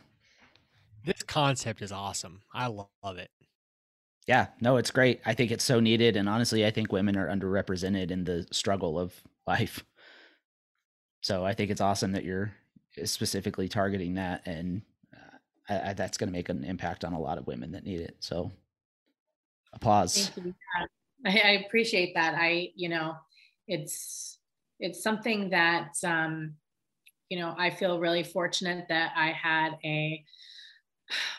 This concept is awesome. I love it. Yeah, no, it's great. I think it's so needed. And honestly, I think women are underrepresented in the struggle of life. So I think it's awesome that you're specifically targeting that. And uh, I, I, that's going to make an impact on a lot of women that need it. So applause. Thank you. I, I appreciate that. I, you know, it's, it's something that, um, you know, I feel really fortunate that I had a,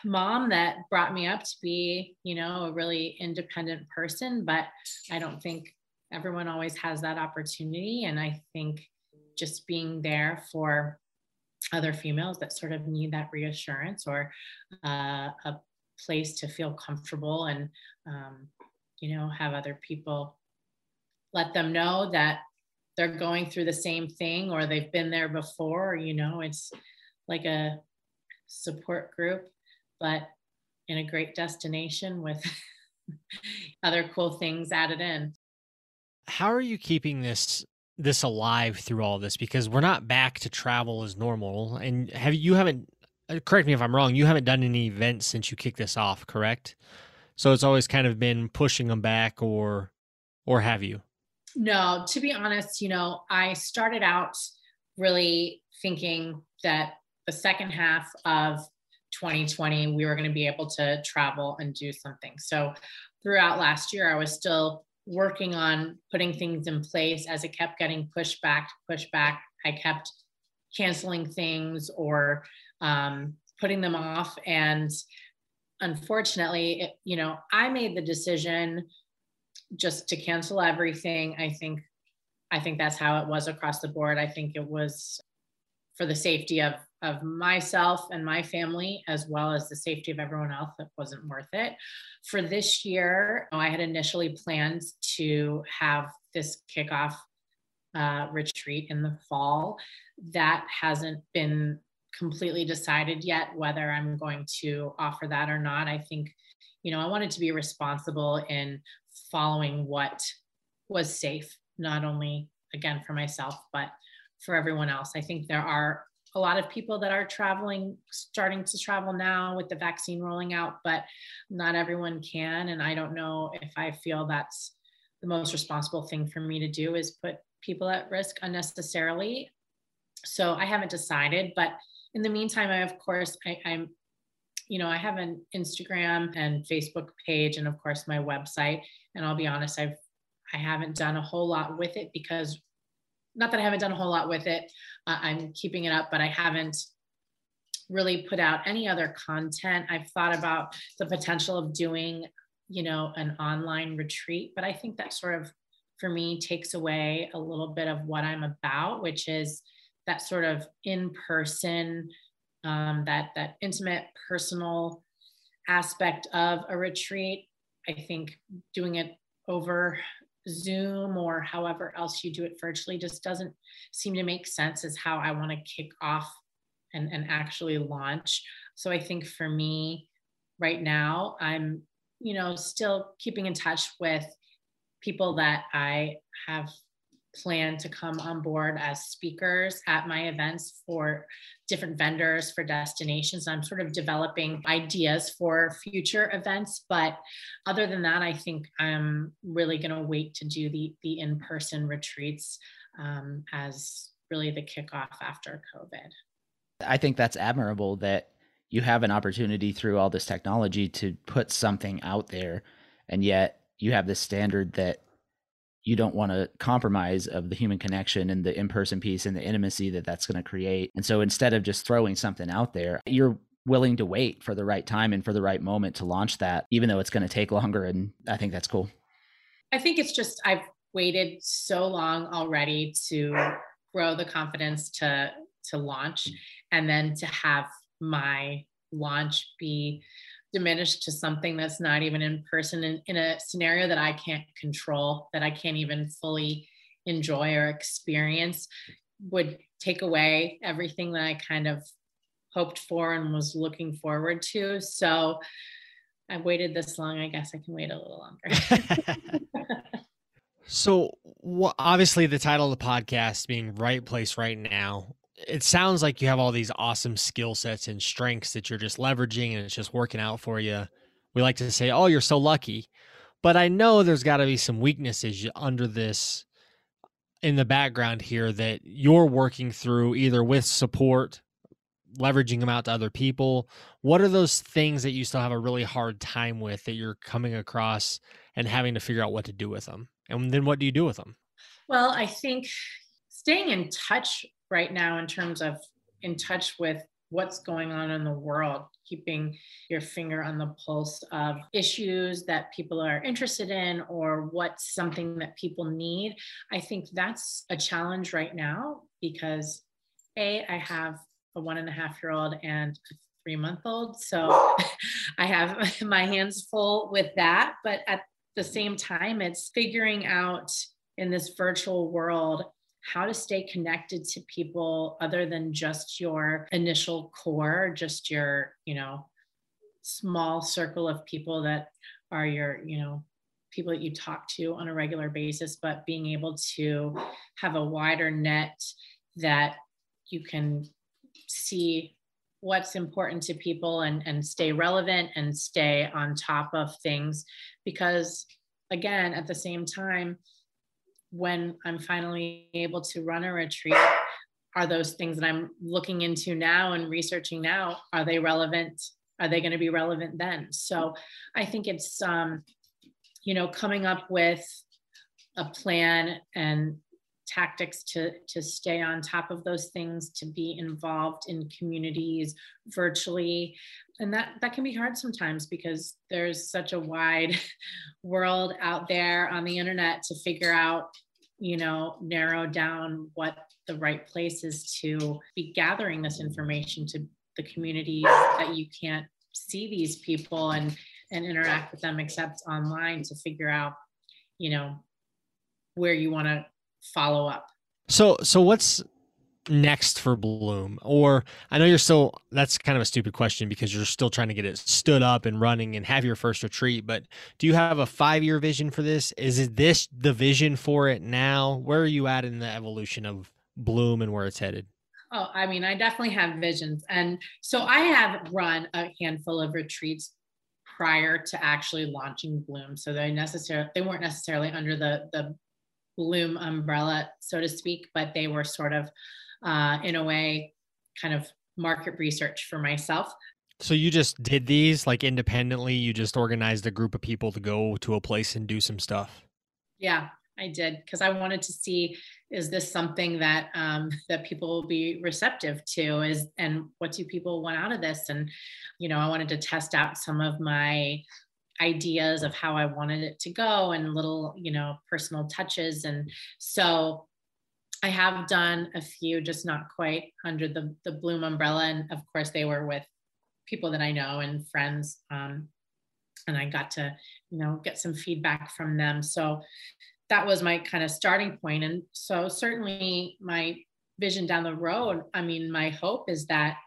mom that brought me up to be, you know, a really independent person, but I don't think everyone always has that opportunity. And I think just being there for other females that sort of need that reassurance or uh, a place to feel comfortable and, um, you know, have other people let them know that they're going through the same thing or they've been there before, you know, it's like a support group but in a great destination with *laughs* other cool things added in. How are you keeping this this alive through all this because we're not back to travel as normal and have you haven't uh, correct me if I'm wrong, you haven't done any events since you kicked this off, correct? So it's always kind of been pushing them back or or have you? No, to be honest, you know, I started out really thinking that the second half of 2020 we were going to be able to travel and do something. So throughout last year i was still working on putting things in place as it kept getting pushed back pushed back. I kept canceling things or um, putting them off. And unfortunately it, you know i made the decision just to cancel everything i think i think that's how it was across the board i think it was for the safety of of myself and my family, as well as the safety of everyone else, that wasn't worth it. For this year, I had initially planned to have this kickoff uh, retreat in the fall. That hasn't been completely decided yet whether I'm going to offer that or not. I think, you know, I wanted to be responsible in following what was safe, not only again for myself, but for everyone else. I think there are a lot of people that are traveling, starting to travel now with the vaccine rolling out, but not everyone can. And I don't know if I feel that's the most responsible thing for me to do is put people at risk unnecessarily. So I haven't decided, but in the meantime, I, of course, I, I'm, you know, I have an Instagram and Facebook page, and of course my website. And I'll be honest, I've I haven't done a whole lot with it because not that I haven't done a whole lot with it. Uh, I'm keeping it up, but I haven't really put out any other content. I've thought about the potential of doing, you know, an online retreat, but I think that sort of, for me, takes away a little bit of what I'm about, which is that sort of in-person, um, that that intimate, personal aspect of a retreat. I think doing it over Zoom or however else you do it virtually just doesn't seem to make sense as how I want to kick off and, and actually launch. So I think for me right now, I'm, you know, still keeping in touch with people that I have plan to come on board as speakers at my events for different vendors for destinations. I'm sort of developing ideas for future events, but other than that, I think I'm really going to wait to do the the in-person retreats um, as really the kickoff after COVID. I think that's admirable that you have an opportunity through all this technology to put something out there, and yet you have this standard that you don't want to compromise of the human connection and the in-person piece and the intimacy that that's going to create. And so instead of just throwing something out there you're willing to wait for the right time and for the right moment to launch that even though it's going to take longer and i think that's cool. I think it's just i've waited so long already to grow the confidence to to launch and then to have my launch be diminished to something that's not even in person in, in a scenario that I can't control, that I can't even fully enjoy or experience, would take away everything that I kind of hoped for and was looking forward to. So I waited this long. I guess I can wait a little longer. *laughs* *laughs* so, well, obviously, the title of the podcast being Right Place Right Now it sounds like you have all these awesome skill sets and strengths that you're just leveraging and it's just working out for you. We like to say, "Oh, you're so lucky." But I know there's got to be some weaknesses under this in the background here that you're working through either with support, leveraging them out to other people. What are those things that you still have a really hard time with that you're coming across and having to figure out what to do with them? And then what do you do with them? Well, I think staying in touch right now in terms of in touch with what's going on in the world, keeping your finger on the pulse of issues that people are interested in or what's something that people need. I think that's a challenge right now because A, I have a one and a half year old and a three month old. So *laughs* I have *laughs* my hands full with that. But at the same time, it's figuring out in this virtual world how to stay connected to people other than just your initial core, just your, you know, small circle of people that are your, you know, people that you talk to on a regular basis, but being able to have a wider net that you can see what's important to people and, and stay relevant and stay on top of things. Because again, at the same time, when I'm finally able to run a retreat, are those things that I'm looking into now and researching now, are they relevant? Are they going to be relevant then? So I think it's, um, you know, coming up with a plan and tactics to to stay on top of those things to be involved in communities virtually. And that that can be hard sometimes because there's such a wide *laughs* world out there on the internet to figure out you know narrow down what the right place is to be gathering this information to the communities that you can't see these people and and interact with them except online to figure out you know where you want to follow up so so what's next for Bloom? Or I know you're still, that's kind of a stupid question because you're still trying to get it stood up and running and have your first retreat. But do you have a five year vision for this? Is this the vision for it now? Where are you at in the evolution of Bloom and where it's headed? Oh, I mean, I definitely have visions. And so I have run a handful of retreats prior to actually launching Bloom. So they necessarily they weren't necessarily under the the Bloom umbrella, so to speak, but they were sort of uh, in a way, kind of market research for myself. So you just did these like independently? You just organized a group of people to go to a place and do some stuff? Yeah, I did because I wanted to see is this something that um, that people will be receptive to is and what do people want out of this and you know I wanted to test out some of my ideas of how I wanted it to go and little you know personal touches and so I have done a few, just not quite under the the Bloom umbrella, and of course they were with people that I know and friends, um, and I got to you know get some feedback from them. So that was my kind of starting point, and so certainly my vision down the road. I mean, my hope is that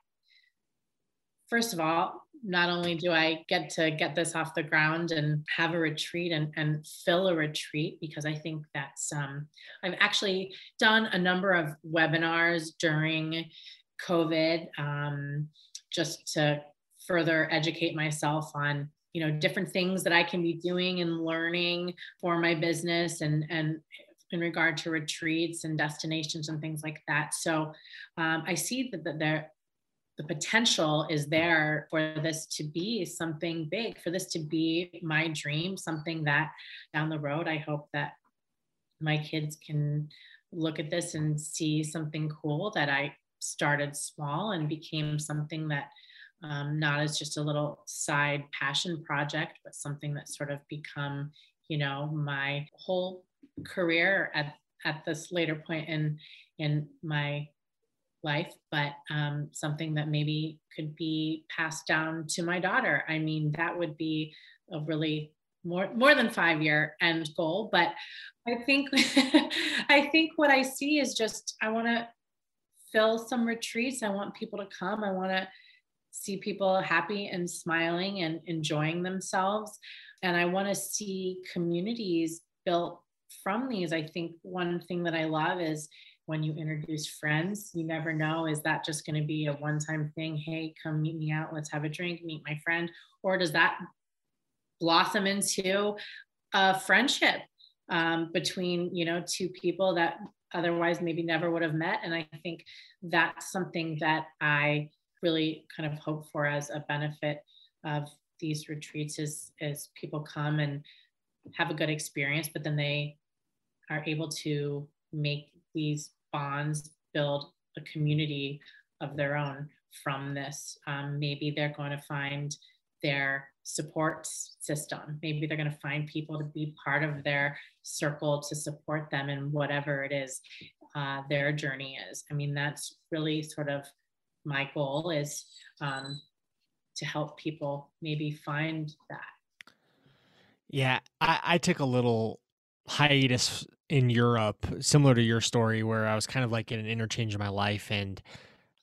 first of all, not only do I get to get this off the ground and have a retreat and, and fill a retreat, because I think that's, um, I've actually done a number of webinars during COVID um, just to further educate myself on you know different things that i can be doing and learning for my business and and in regard to retreats and destinations and things like that. So um, i see that, that there the potential is there for this to be something big, for this to be my dream, something that down the road, I hope that my kids can look at this and see something cool that I started small and became something that um, not as just a little side passion project, but something that sort of become, you know, my whole career at, at this later point in in my life, but um, something that maybe could be passed down to my daughter. I mean, that would be a really more more than five year end goal. But I think *laughs* I think what I see is just I want to fill some retreats. I want people to come. I want to see people happy and smiling and enjoying themselves. And I want to see communities built from these. I think one thing that I love is when you introduce friends. You never know, is that just going to be a one time thing? Hey, come meet me out. Let's have a drink, meet my friend. Or does that blossom into a friendship um, between, you know, two people that otherwise maybe never would have met? And I think that's something that I really kind of hope for as a benefit of these retreats is, is people come and have a good experience, but then they are able to make these bonds, build a community of their own from this. Um, maybe they're going to find their support system. Maybe they're going to find people to be part of their circle to support them in whatever it is uh, their journey is. I mean, that's really sort of my goal is um, to help people maybe find that. Yeah, I, I took a little hiatus in Europe, similar to your story, where I was kind of like in an interchange in my life and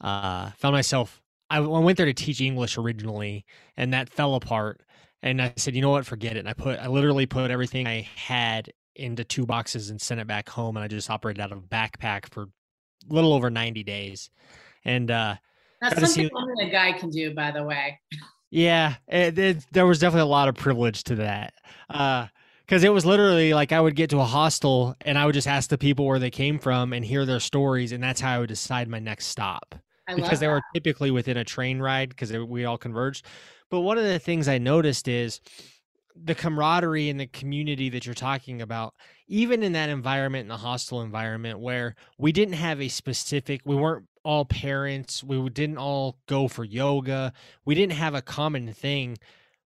uh, found myself. I went there to teach English originally, and that fell apart. And I said, you know what, forget it. And I put, I literally put everything I had into two boxes and sent it back home. And I just operated out of a backpack for a little over 90 days. And uh, that's something only a guy can do, by the way. Yeah, it, it, there was definitely a lot of privilege to that. Uh, because it was literally like I would get to a hostel and I would just ask the people where they came from and hear their stories, and that's how I would decide my next stop. I because they were typically within a train ride because we all converged. But one of the things I noticed is the camaraderie and the community that you're talking about, even in that environment, in the hostel environment, where we didn't have a specific, we weren't all parents, we didn't all go for yoga, we didn't have a common thing.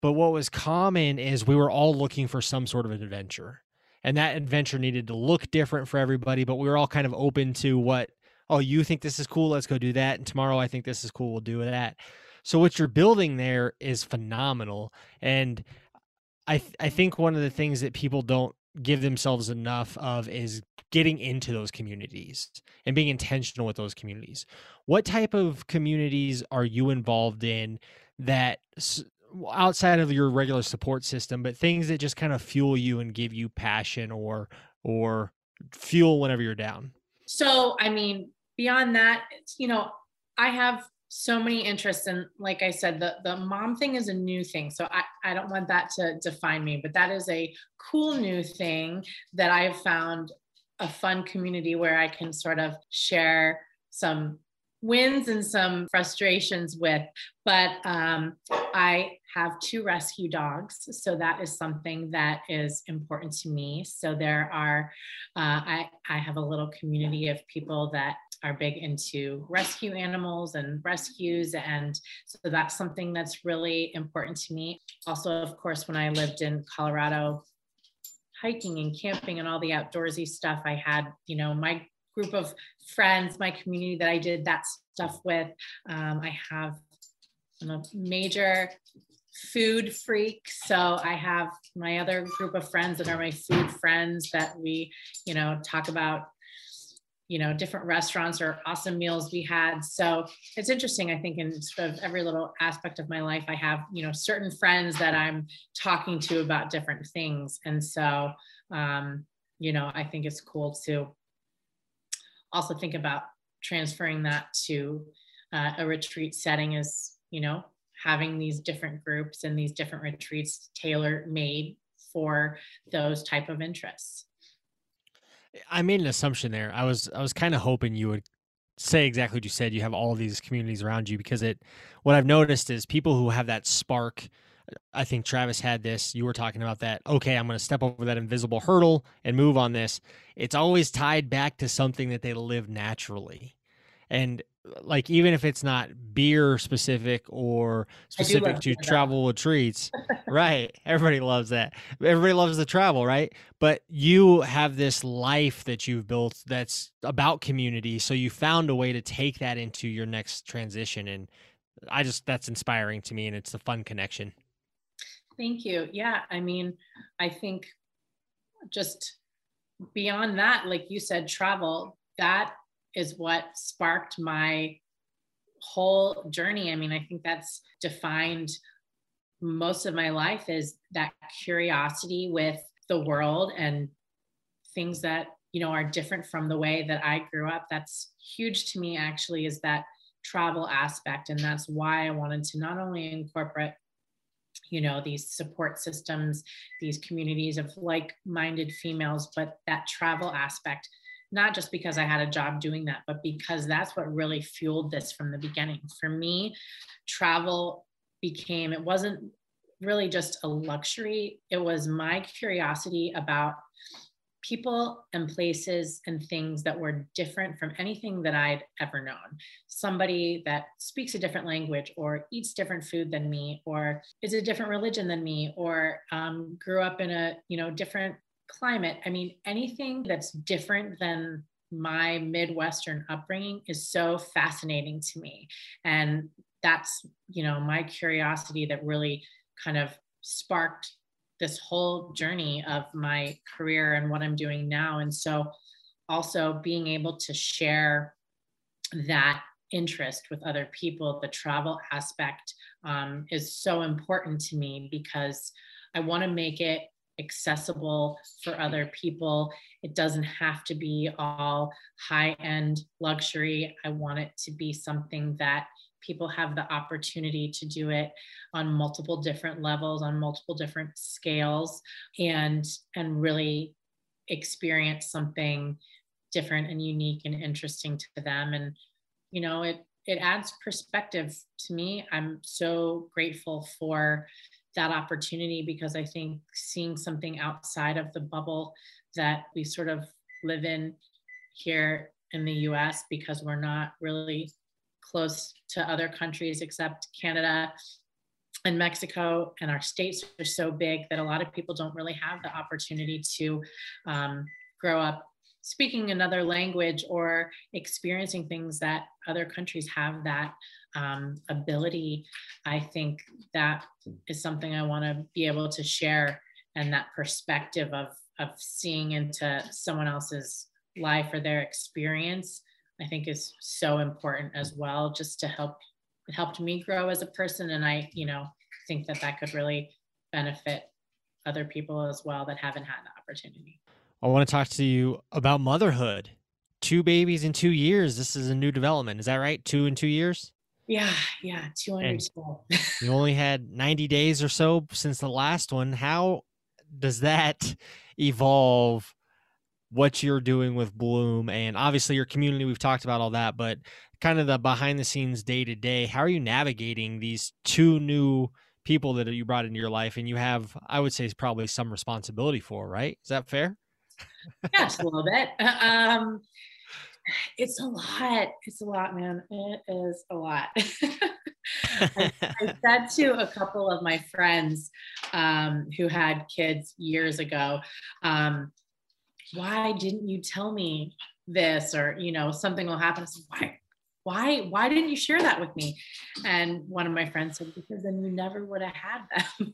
But what was common is we were all looking for some sort of an adventure. And that adventure needed to look different for everybody, but we were all kind of open to what, oh, you think this is cool, let's go do that. And tomorrow I think this is cool, we'll do that. So what you're building there is phenomenal. And I th- I think one of the things that people don't give themselves enough of is getting into those communities and being intentional with those communities. What type of communities are you involved in that outside of your regular support system, but things that just kind of fuel you and give you passion or or fuel whenever you're down? So, I mean, beyond that, you know, I have so many interests and like i said the, the mom thing is a new thing so I, I don't want that to define me but that is a cool new thing that i've found a fun community where i can sort of share some wins and some frustrations with but um, i have two rescue dogs so that is something that is important to me so there are uh, I, I have a little community of people that are big into rescue animals and rescues. And so that's something that's really important to me. Also, of course, when I lived in Colorado, hiking and camping and all the outdoorsy stuff, I had, you know, my group of friends, my community that I did that stuff with. Um, I have a major food freak. So I have my other group of friends that are my food friends that we, you know, talk about you know different restaurants or awesome meals we had so it's interesting i think in sort of every little aspect of my life i have you know certain friends that i'm talking to about different things and so um, you know i think it's cool to also think about transferring that to uh, a retreat setting is you know having these different groups and these different retreats tailor made for those type of interests I made an assumption there. I was I was kind of hoping you would say exactly what you said. You have all these communities around you because it. What I've noticed is people who have that spark. I think Travis had this. You were talking about that. Okay, I'm going to step over that invisible hurdle and move on this. It's always tied back to something that they live naturally. And like even if it's not beer specific or specific to travel retreats, *laughs* right? Everybody loves that. Everybody loves the travel, right? But you have this life that you've built that's about community, so you found a way to take that into your next transition and I just that's inspiring to me and it's a fun connection. Thank you. Yeah, I mean, I think just beyond that like you said travel that is what sparked my whole journey. I mean, I think that's defined most of my life is that curiosity with the world and things that you know, are different from the way that I grew up. That's huge to me, actually, is that travel aspect. And that's why I wanted to not only incorporate you know these support systems these communities of like-minded females but that travel aspect not just because i had a job doing that but because that's what really fueled this from the beginning for me travel became it wasn't really just a luxury it was my curiosity about people and places and things that were different from anything that I'd ever known. Somebody that speaks a different language or eats different food than me or is a different religion than me or um, grew up in a you know different climate. I mean, anything that's different than my Midwestern upbringing is so fascinating to me. And that's, you know, my curiosity that really kind of sparked this whole journey of my career and what I'm doing now. And so also being able to share that interest with other people, the travel aspect um, is so important to me because I want to make it accessible for other people. It doesn't have to be all high end luxury. I want it to be something that people have the opportunity to do it on multiple different levels on multiple different scales and and really experience something different and unique and interesting to them and you know it it adds perspective to me i'm so grateful for that opportunity because i think seeing something outside of the bubble that we sort of live in here in the US because we're not really close to other countries except Canada and Mexico. And our states are so big that a lot of people don't really have the opportunity to um, grow up speaking another language or experiencing things that other countries have that um, ability. I think that is something I want to be able to share and that perspective of, of seeing into someone else's life or their experience I think is so important as well, just to help, it helped me grow as a person. And I, you know, think that that could really benefit other people as well that haven't had the opportunity. I want to talk to you about motherhood. Two babies in two years. This is a new development. Is that right? Two in two years? Yeah, yeah, 200. *laughs* you only had 90 days or so since the last one. How does that evolve what you're doing with Bloom and obviously your community. We've talked about all that, but kind of the behind the scenes day to day. How are you navigating these two new people that you brought into your life and you have, I would say, probably some responsibility for, right? Is that fair? yes, a little bit. *laughs* Um, it's a lot. It's a lot, man. It is a lot. *laughs* I, I, *laughs* said to a couple of my friends um, who had kids years ago, um, why didn't you tell me this or you know something will happen why why why didn't you share that with me and one of my friends said because then you never would have had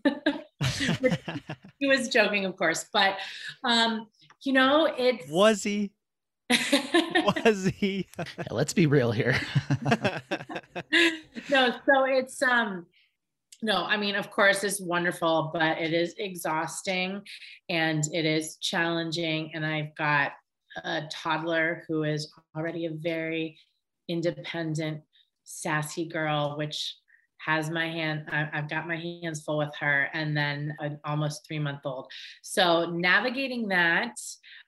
them *laughs* he was joking of course but um you know it was he *laughs* *laughs* was he yeah, let's be real here *laughs* no so it's um no, I mean, of course, it's wonderful, but it is exhausting and it is challenging. And I've got a toddler who is already a very independent, sassy girl, which has my hand, I've got my hands full with her, and then an almost three month old. So navigating that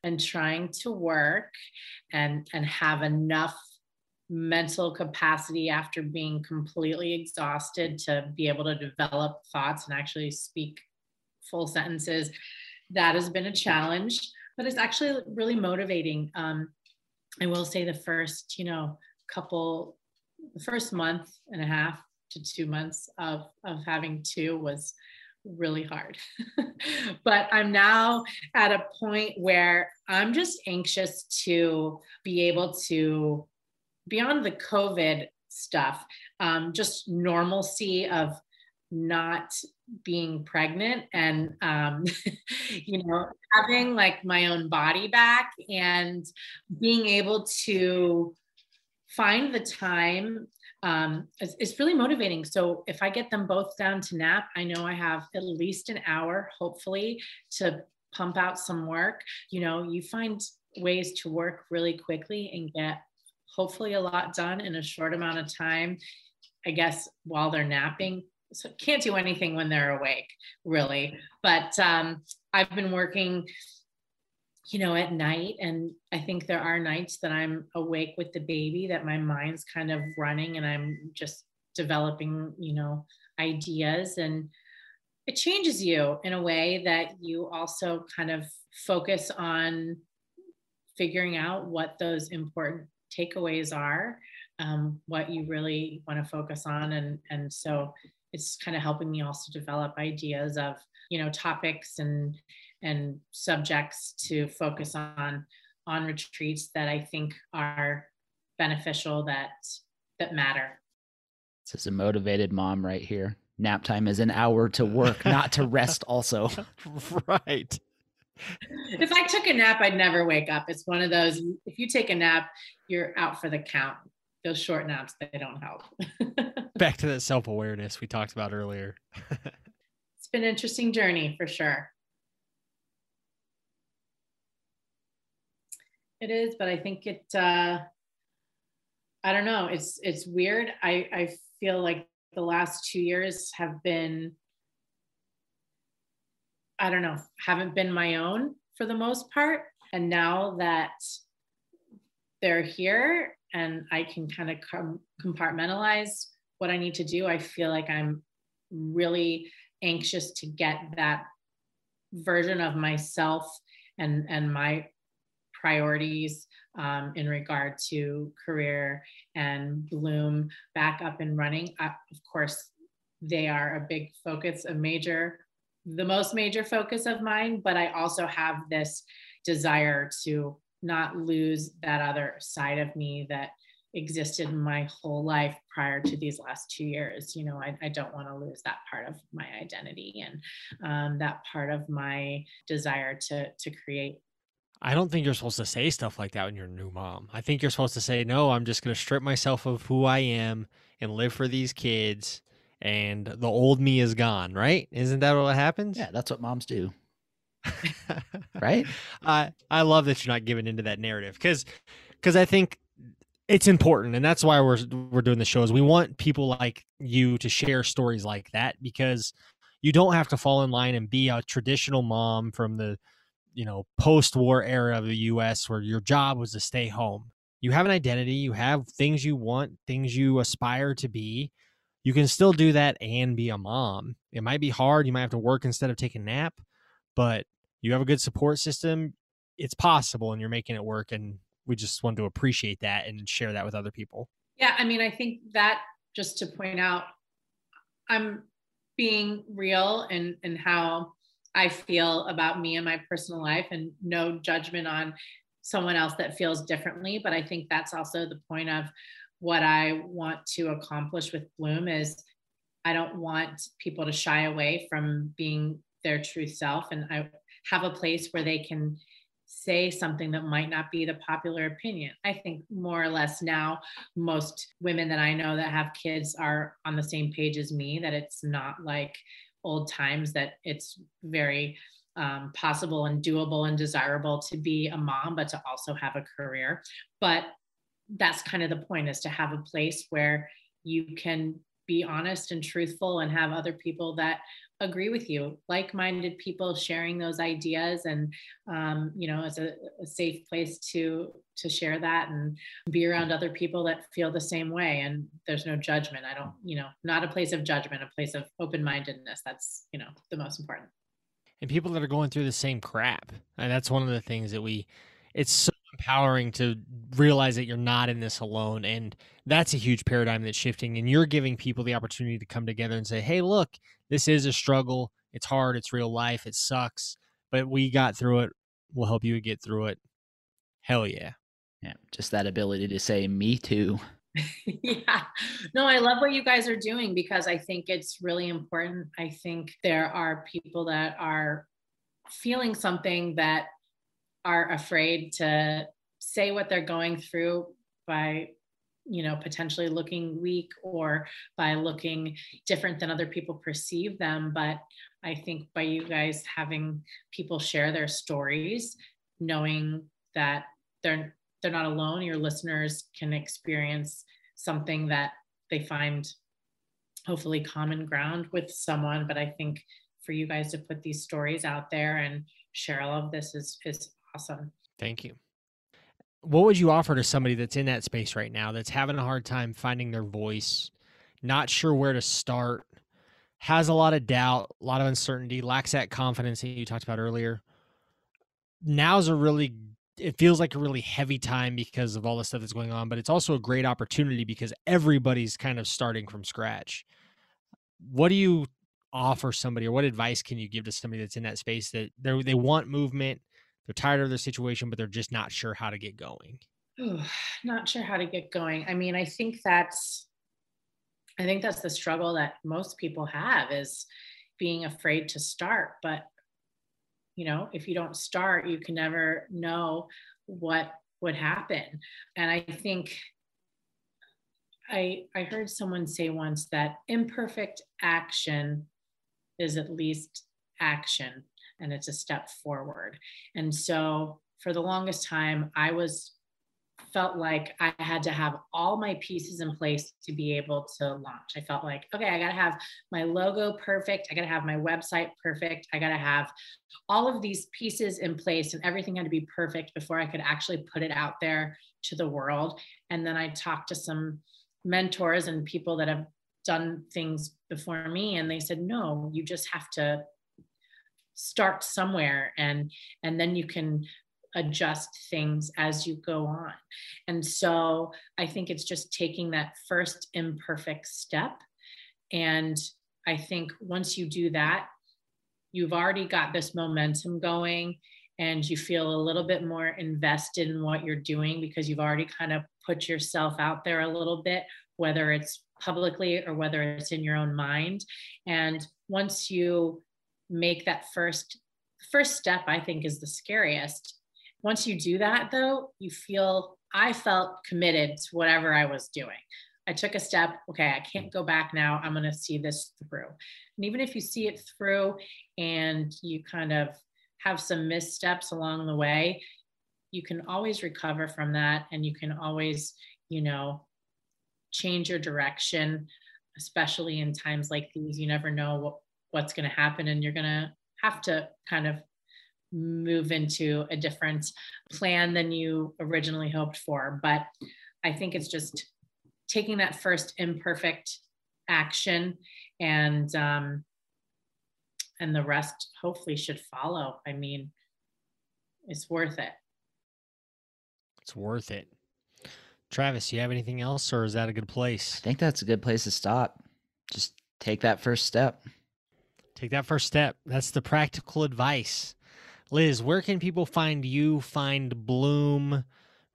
and trying to work and and have enough mental capacity after being completely exhausted to be able to develop thoughts and actually speak full sentences that has been a challenge but it's actually really motivating um, i will say the first you know couple the first month and a half to two months of of having two was really hard. *laughs* But i'm now at a point where i'm just anxious to be able to beyond the COVID stuff, um, just normalcy of not being pregnant and um, *laughs* you know having like my own body back and being able to find the time um, it's, it's, really motivating so if i get them both down to nap i know i have at least an hour hopefully to pump out some work you know you find ways to work really quickly and get hopefully a lot done in a short amount of time. I guess while they're napping. So can't do anything when they're awake, really. But um, I've been working, you know, at night, and I think there are nights that I'm awake with the baby, that my mind's kind of running, and I'm just developing, you know, ideas. And it changes you in a way that you also kind of focus on figuring out what those important takeaways are um, what you really want to focus on. And and so it's kind of helping me also develop ideas of you know topics and and subjects to focus on on retreats that i think are beneficial that that matter this is a motivated mom right here nap time is an hour to work not to rest *laughs* also *laughs* right if I took a nap, I'd never wake up. It's one of those, if you take a nap, you're out for the count. Those short naps, they don't help. *laughs* Back to that self awareness we talked about earlier. it's been an interesting journey for sure. It is, but I think it, uh, I don't know. It's, it's weird. I, I feel like the last two years have been I don't know, haven't been my own for the most part. And now that they're here and I can kind of com- compartmentalize what I need to do, I feel like I'm really anxious to get that version of myself and and my priorities um, in regard to career and bloom back up and running uh, of course they are a big focus a major the most major focus of mine, but I also have this desire to not lose that other side of me that existed my whole life prior to these last two years. You know, I, I don't want to lose that part of my identity and um, that part of my desire to to create. I don't think you're supposed to say stuff like that when you're a new mom. I think you're supposed to say, no, I'm just going to strip myself of who I am and live for these kids and the old me is gone, right? Isn't that what happens? Yeah, that's what moms do. *laughs* right? I I love that you're not giving into that narrative cuz cuz I think it's important and that's why we're we're doing the shows. We want people like you to share stories like that because you don't have to fall in line and be a traditional mom from the you know post-war era of the US where your job was to stay home. You have an identity, you have things you want, things you aspire to be you can still do that and be a mom. It might be hard. You might have to work instead of take a nap, but you have a good support system. It's possible and you're making it work. And we just want to appreciate that and share that with other people. Yeah. I mean, I think that just to point out, I'm being real and, and how I feel about me and my personal life and no judgment on someone else that feels differently. But I think that's also the point of what I want to accomplish with Bloom is I don't want people to shy away from being their true self. And I have a place where they can say something that might not be the popular opinion. I think more or less now, most women that I know that have kids are on the same page as me, that it's not like old times, that it's very um, possible and doable and desirable to be a mom, but to also have a career. But that's kind of the point is to have a place where you can be honest and truthful and have other people that agree with you like-minded people sharing those ideas and um, you know it's a, a, safe place to to share that and be around other people that feel the same way. And there's no judgment. I don't you know not a place of judgment a place of open-mindedness. That's you know the most important. And people that are going through the same crap. And that's one of the things that we it's so empowering to realize that you're not in this alone and that's a huge paradigm that's shifting and you're giving people the opportunity to come together and say hey look this is a struggle. It's hard. It's real life. It sucks but we got through it. We'll help you get through it. Hell yeah. Yeah just that ability to say me too. *laughs* Yeah. No i love what you guys are doing because i think it's really important. I think there are people that are feeling something that are afraid to say what they're going through by you know potentially looking weak or by looking different than other people perceive them but i think by you guys having people share their stories knowing that they're they're not alone. Your listeners can experience something that they find hopefully common ground with someone. But I think for you guys to put these stories out there and share all of this is is awesome. Thank you. What would you offer to somebody that's in that space right now that's having a hard time finding their voice, not sure where to start, has a lot of doubt, a lot of uncertainty, lacks that confidence that you talked about earlier? Now's a really it feels like a really heavy time because of all the stuff that's going on, but it's also a great opportunity because everybody's kind of starting from scratch. What do you offer somebody or what advice can you give to somebody that's in that space that they they want movement, they're tired of their situation, but they're just not sure how to get going? Ooh, not sure how to get going. I mean, I think that's I think that's the struggle that most people have is being afraid to start, but you know if you don't start you can never know what would happen and i think i i heard someone say once that imperfect action is at least action and it's a step forward and so for the longest time i was felt like I had to have all my pieces in place to be able to launch. I felt like, okay, I got to have my logo perfect. I got to have my website perfect. I got to have all of these pieces in place and everything had to be perfect before I could actually put it out there to the world. And then I talked to some mentors and people that have done things before me and they said, no, you just have to start somewhere and and then you can adjust things as you go on. And so I think it's just taking that first imperfect step. And I think once you do that, you've already got this momentum going and you feel a little bit more invested in what you're doing because you've already kind of put yourself out there a little bit, whether it's publicly or whether it's in your own mind. And once you make that first first step, I think is the scariest once you do that, though, you feel, I felt committed to whatever I was doing. I took a step, okay, I can't go back now. I'm going to see this through. And even if you see it through and you kind of have some missteps along the way, you can always recover from that and you can always, you know, change your direction, especially in times like these. You never know what, what's going to happen and you're going to have to kind of move into a different plan than you originally hoped for. But I think it's just taking that first imperfect action and um, and the rest hopefully should follow. I mean, it's worth it. It's worth it. Travis, you have anything else, or is that a good place? I think that's a good place to stop. Just take that first step. Take that first step. That's the practical advice. Liz, where can people find you, find Bloom,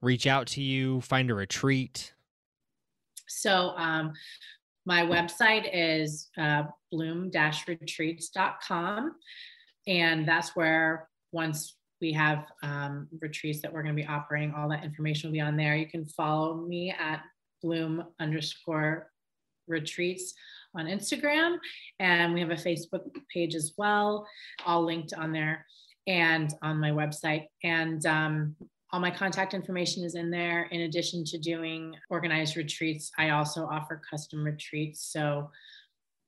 reach out to you, find a retreat? So, um, my website is uh, bloom-retreats.com. And that's where once we have um, retreats that we're going to be operating, all that information will be on there. You can follow me at bloom underscore retreats on Instagram. And we have a Facebook page as well, all linked on there and on my website. And um, all my contact information is in there. In addition to doing organized retreats, I also offer custom retreats. So,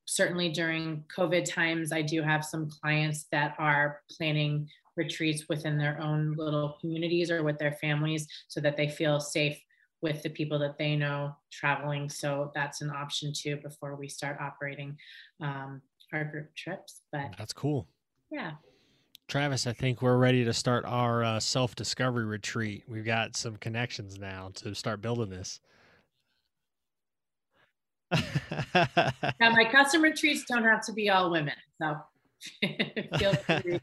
certainly during COVID times, I do have some clients that are planning retreats within their own little communities or with their families so that they feel safe with the people that they know traveling. So, that's an option too before we start operating um, our group trips. But that's cool. Yeah. Travis, I think we're ready to start our uh, self discovery retreat. We've got some connections now to start building this. *laughs* now, my custom retreats don't have to be all women, so *laughs* feel free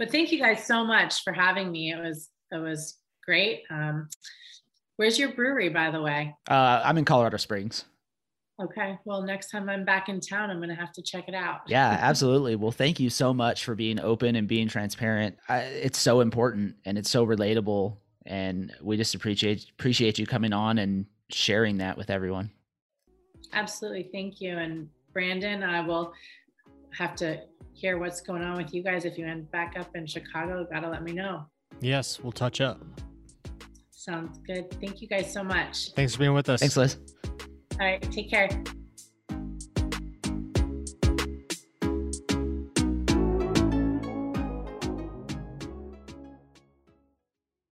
But thank you guys so much for having me. It was it was great. Um, where's your brewery, by the way? Uh, I'm in Colorado Springs. Okay. Well, next time I'm back in town, I'm going to have to check it out. yeah, *laughs* absolutely. Well, thank you so much for being open and being transparent. I, it's so important and it's so relatable, and we just appreciate appreciate you coming on and sharing that with everyone. Absolutely. Thank you. And Brandon, I will have to hear what's going on with you guys. If you end back up in Chicago, got to let me know. Yes, we'll touch up. Sounds good. Thank you guys so much. Thanks for being with us. Thanks, Liz. All right, take care.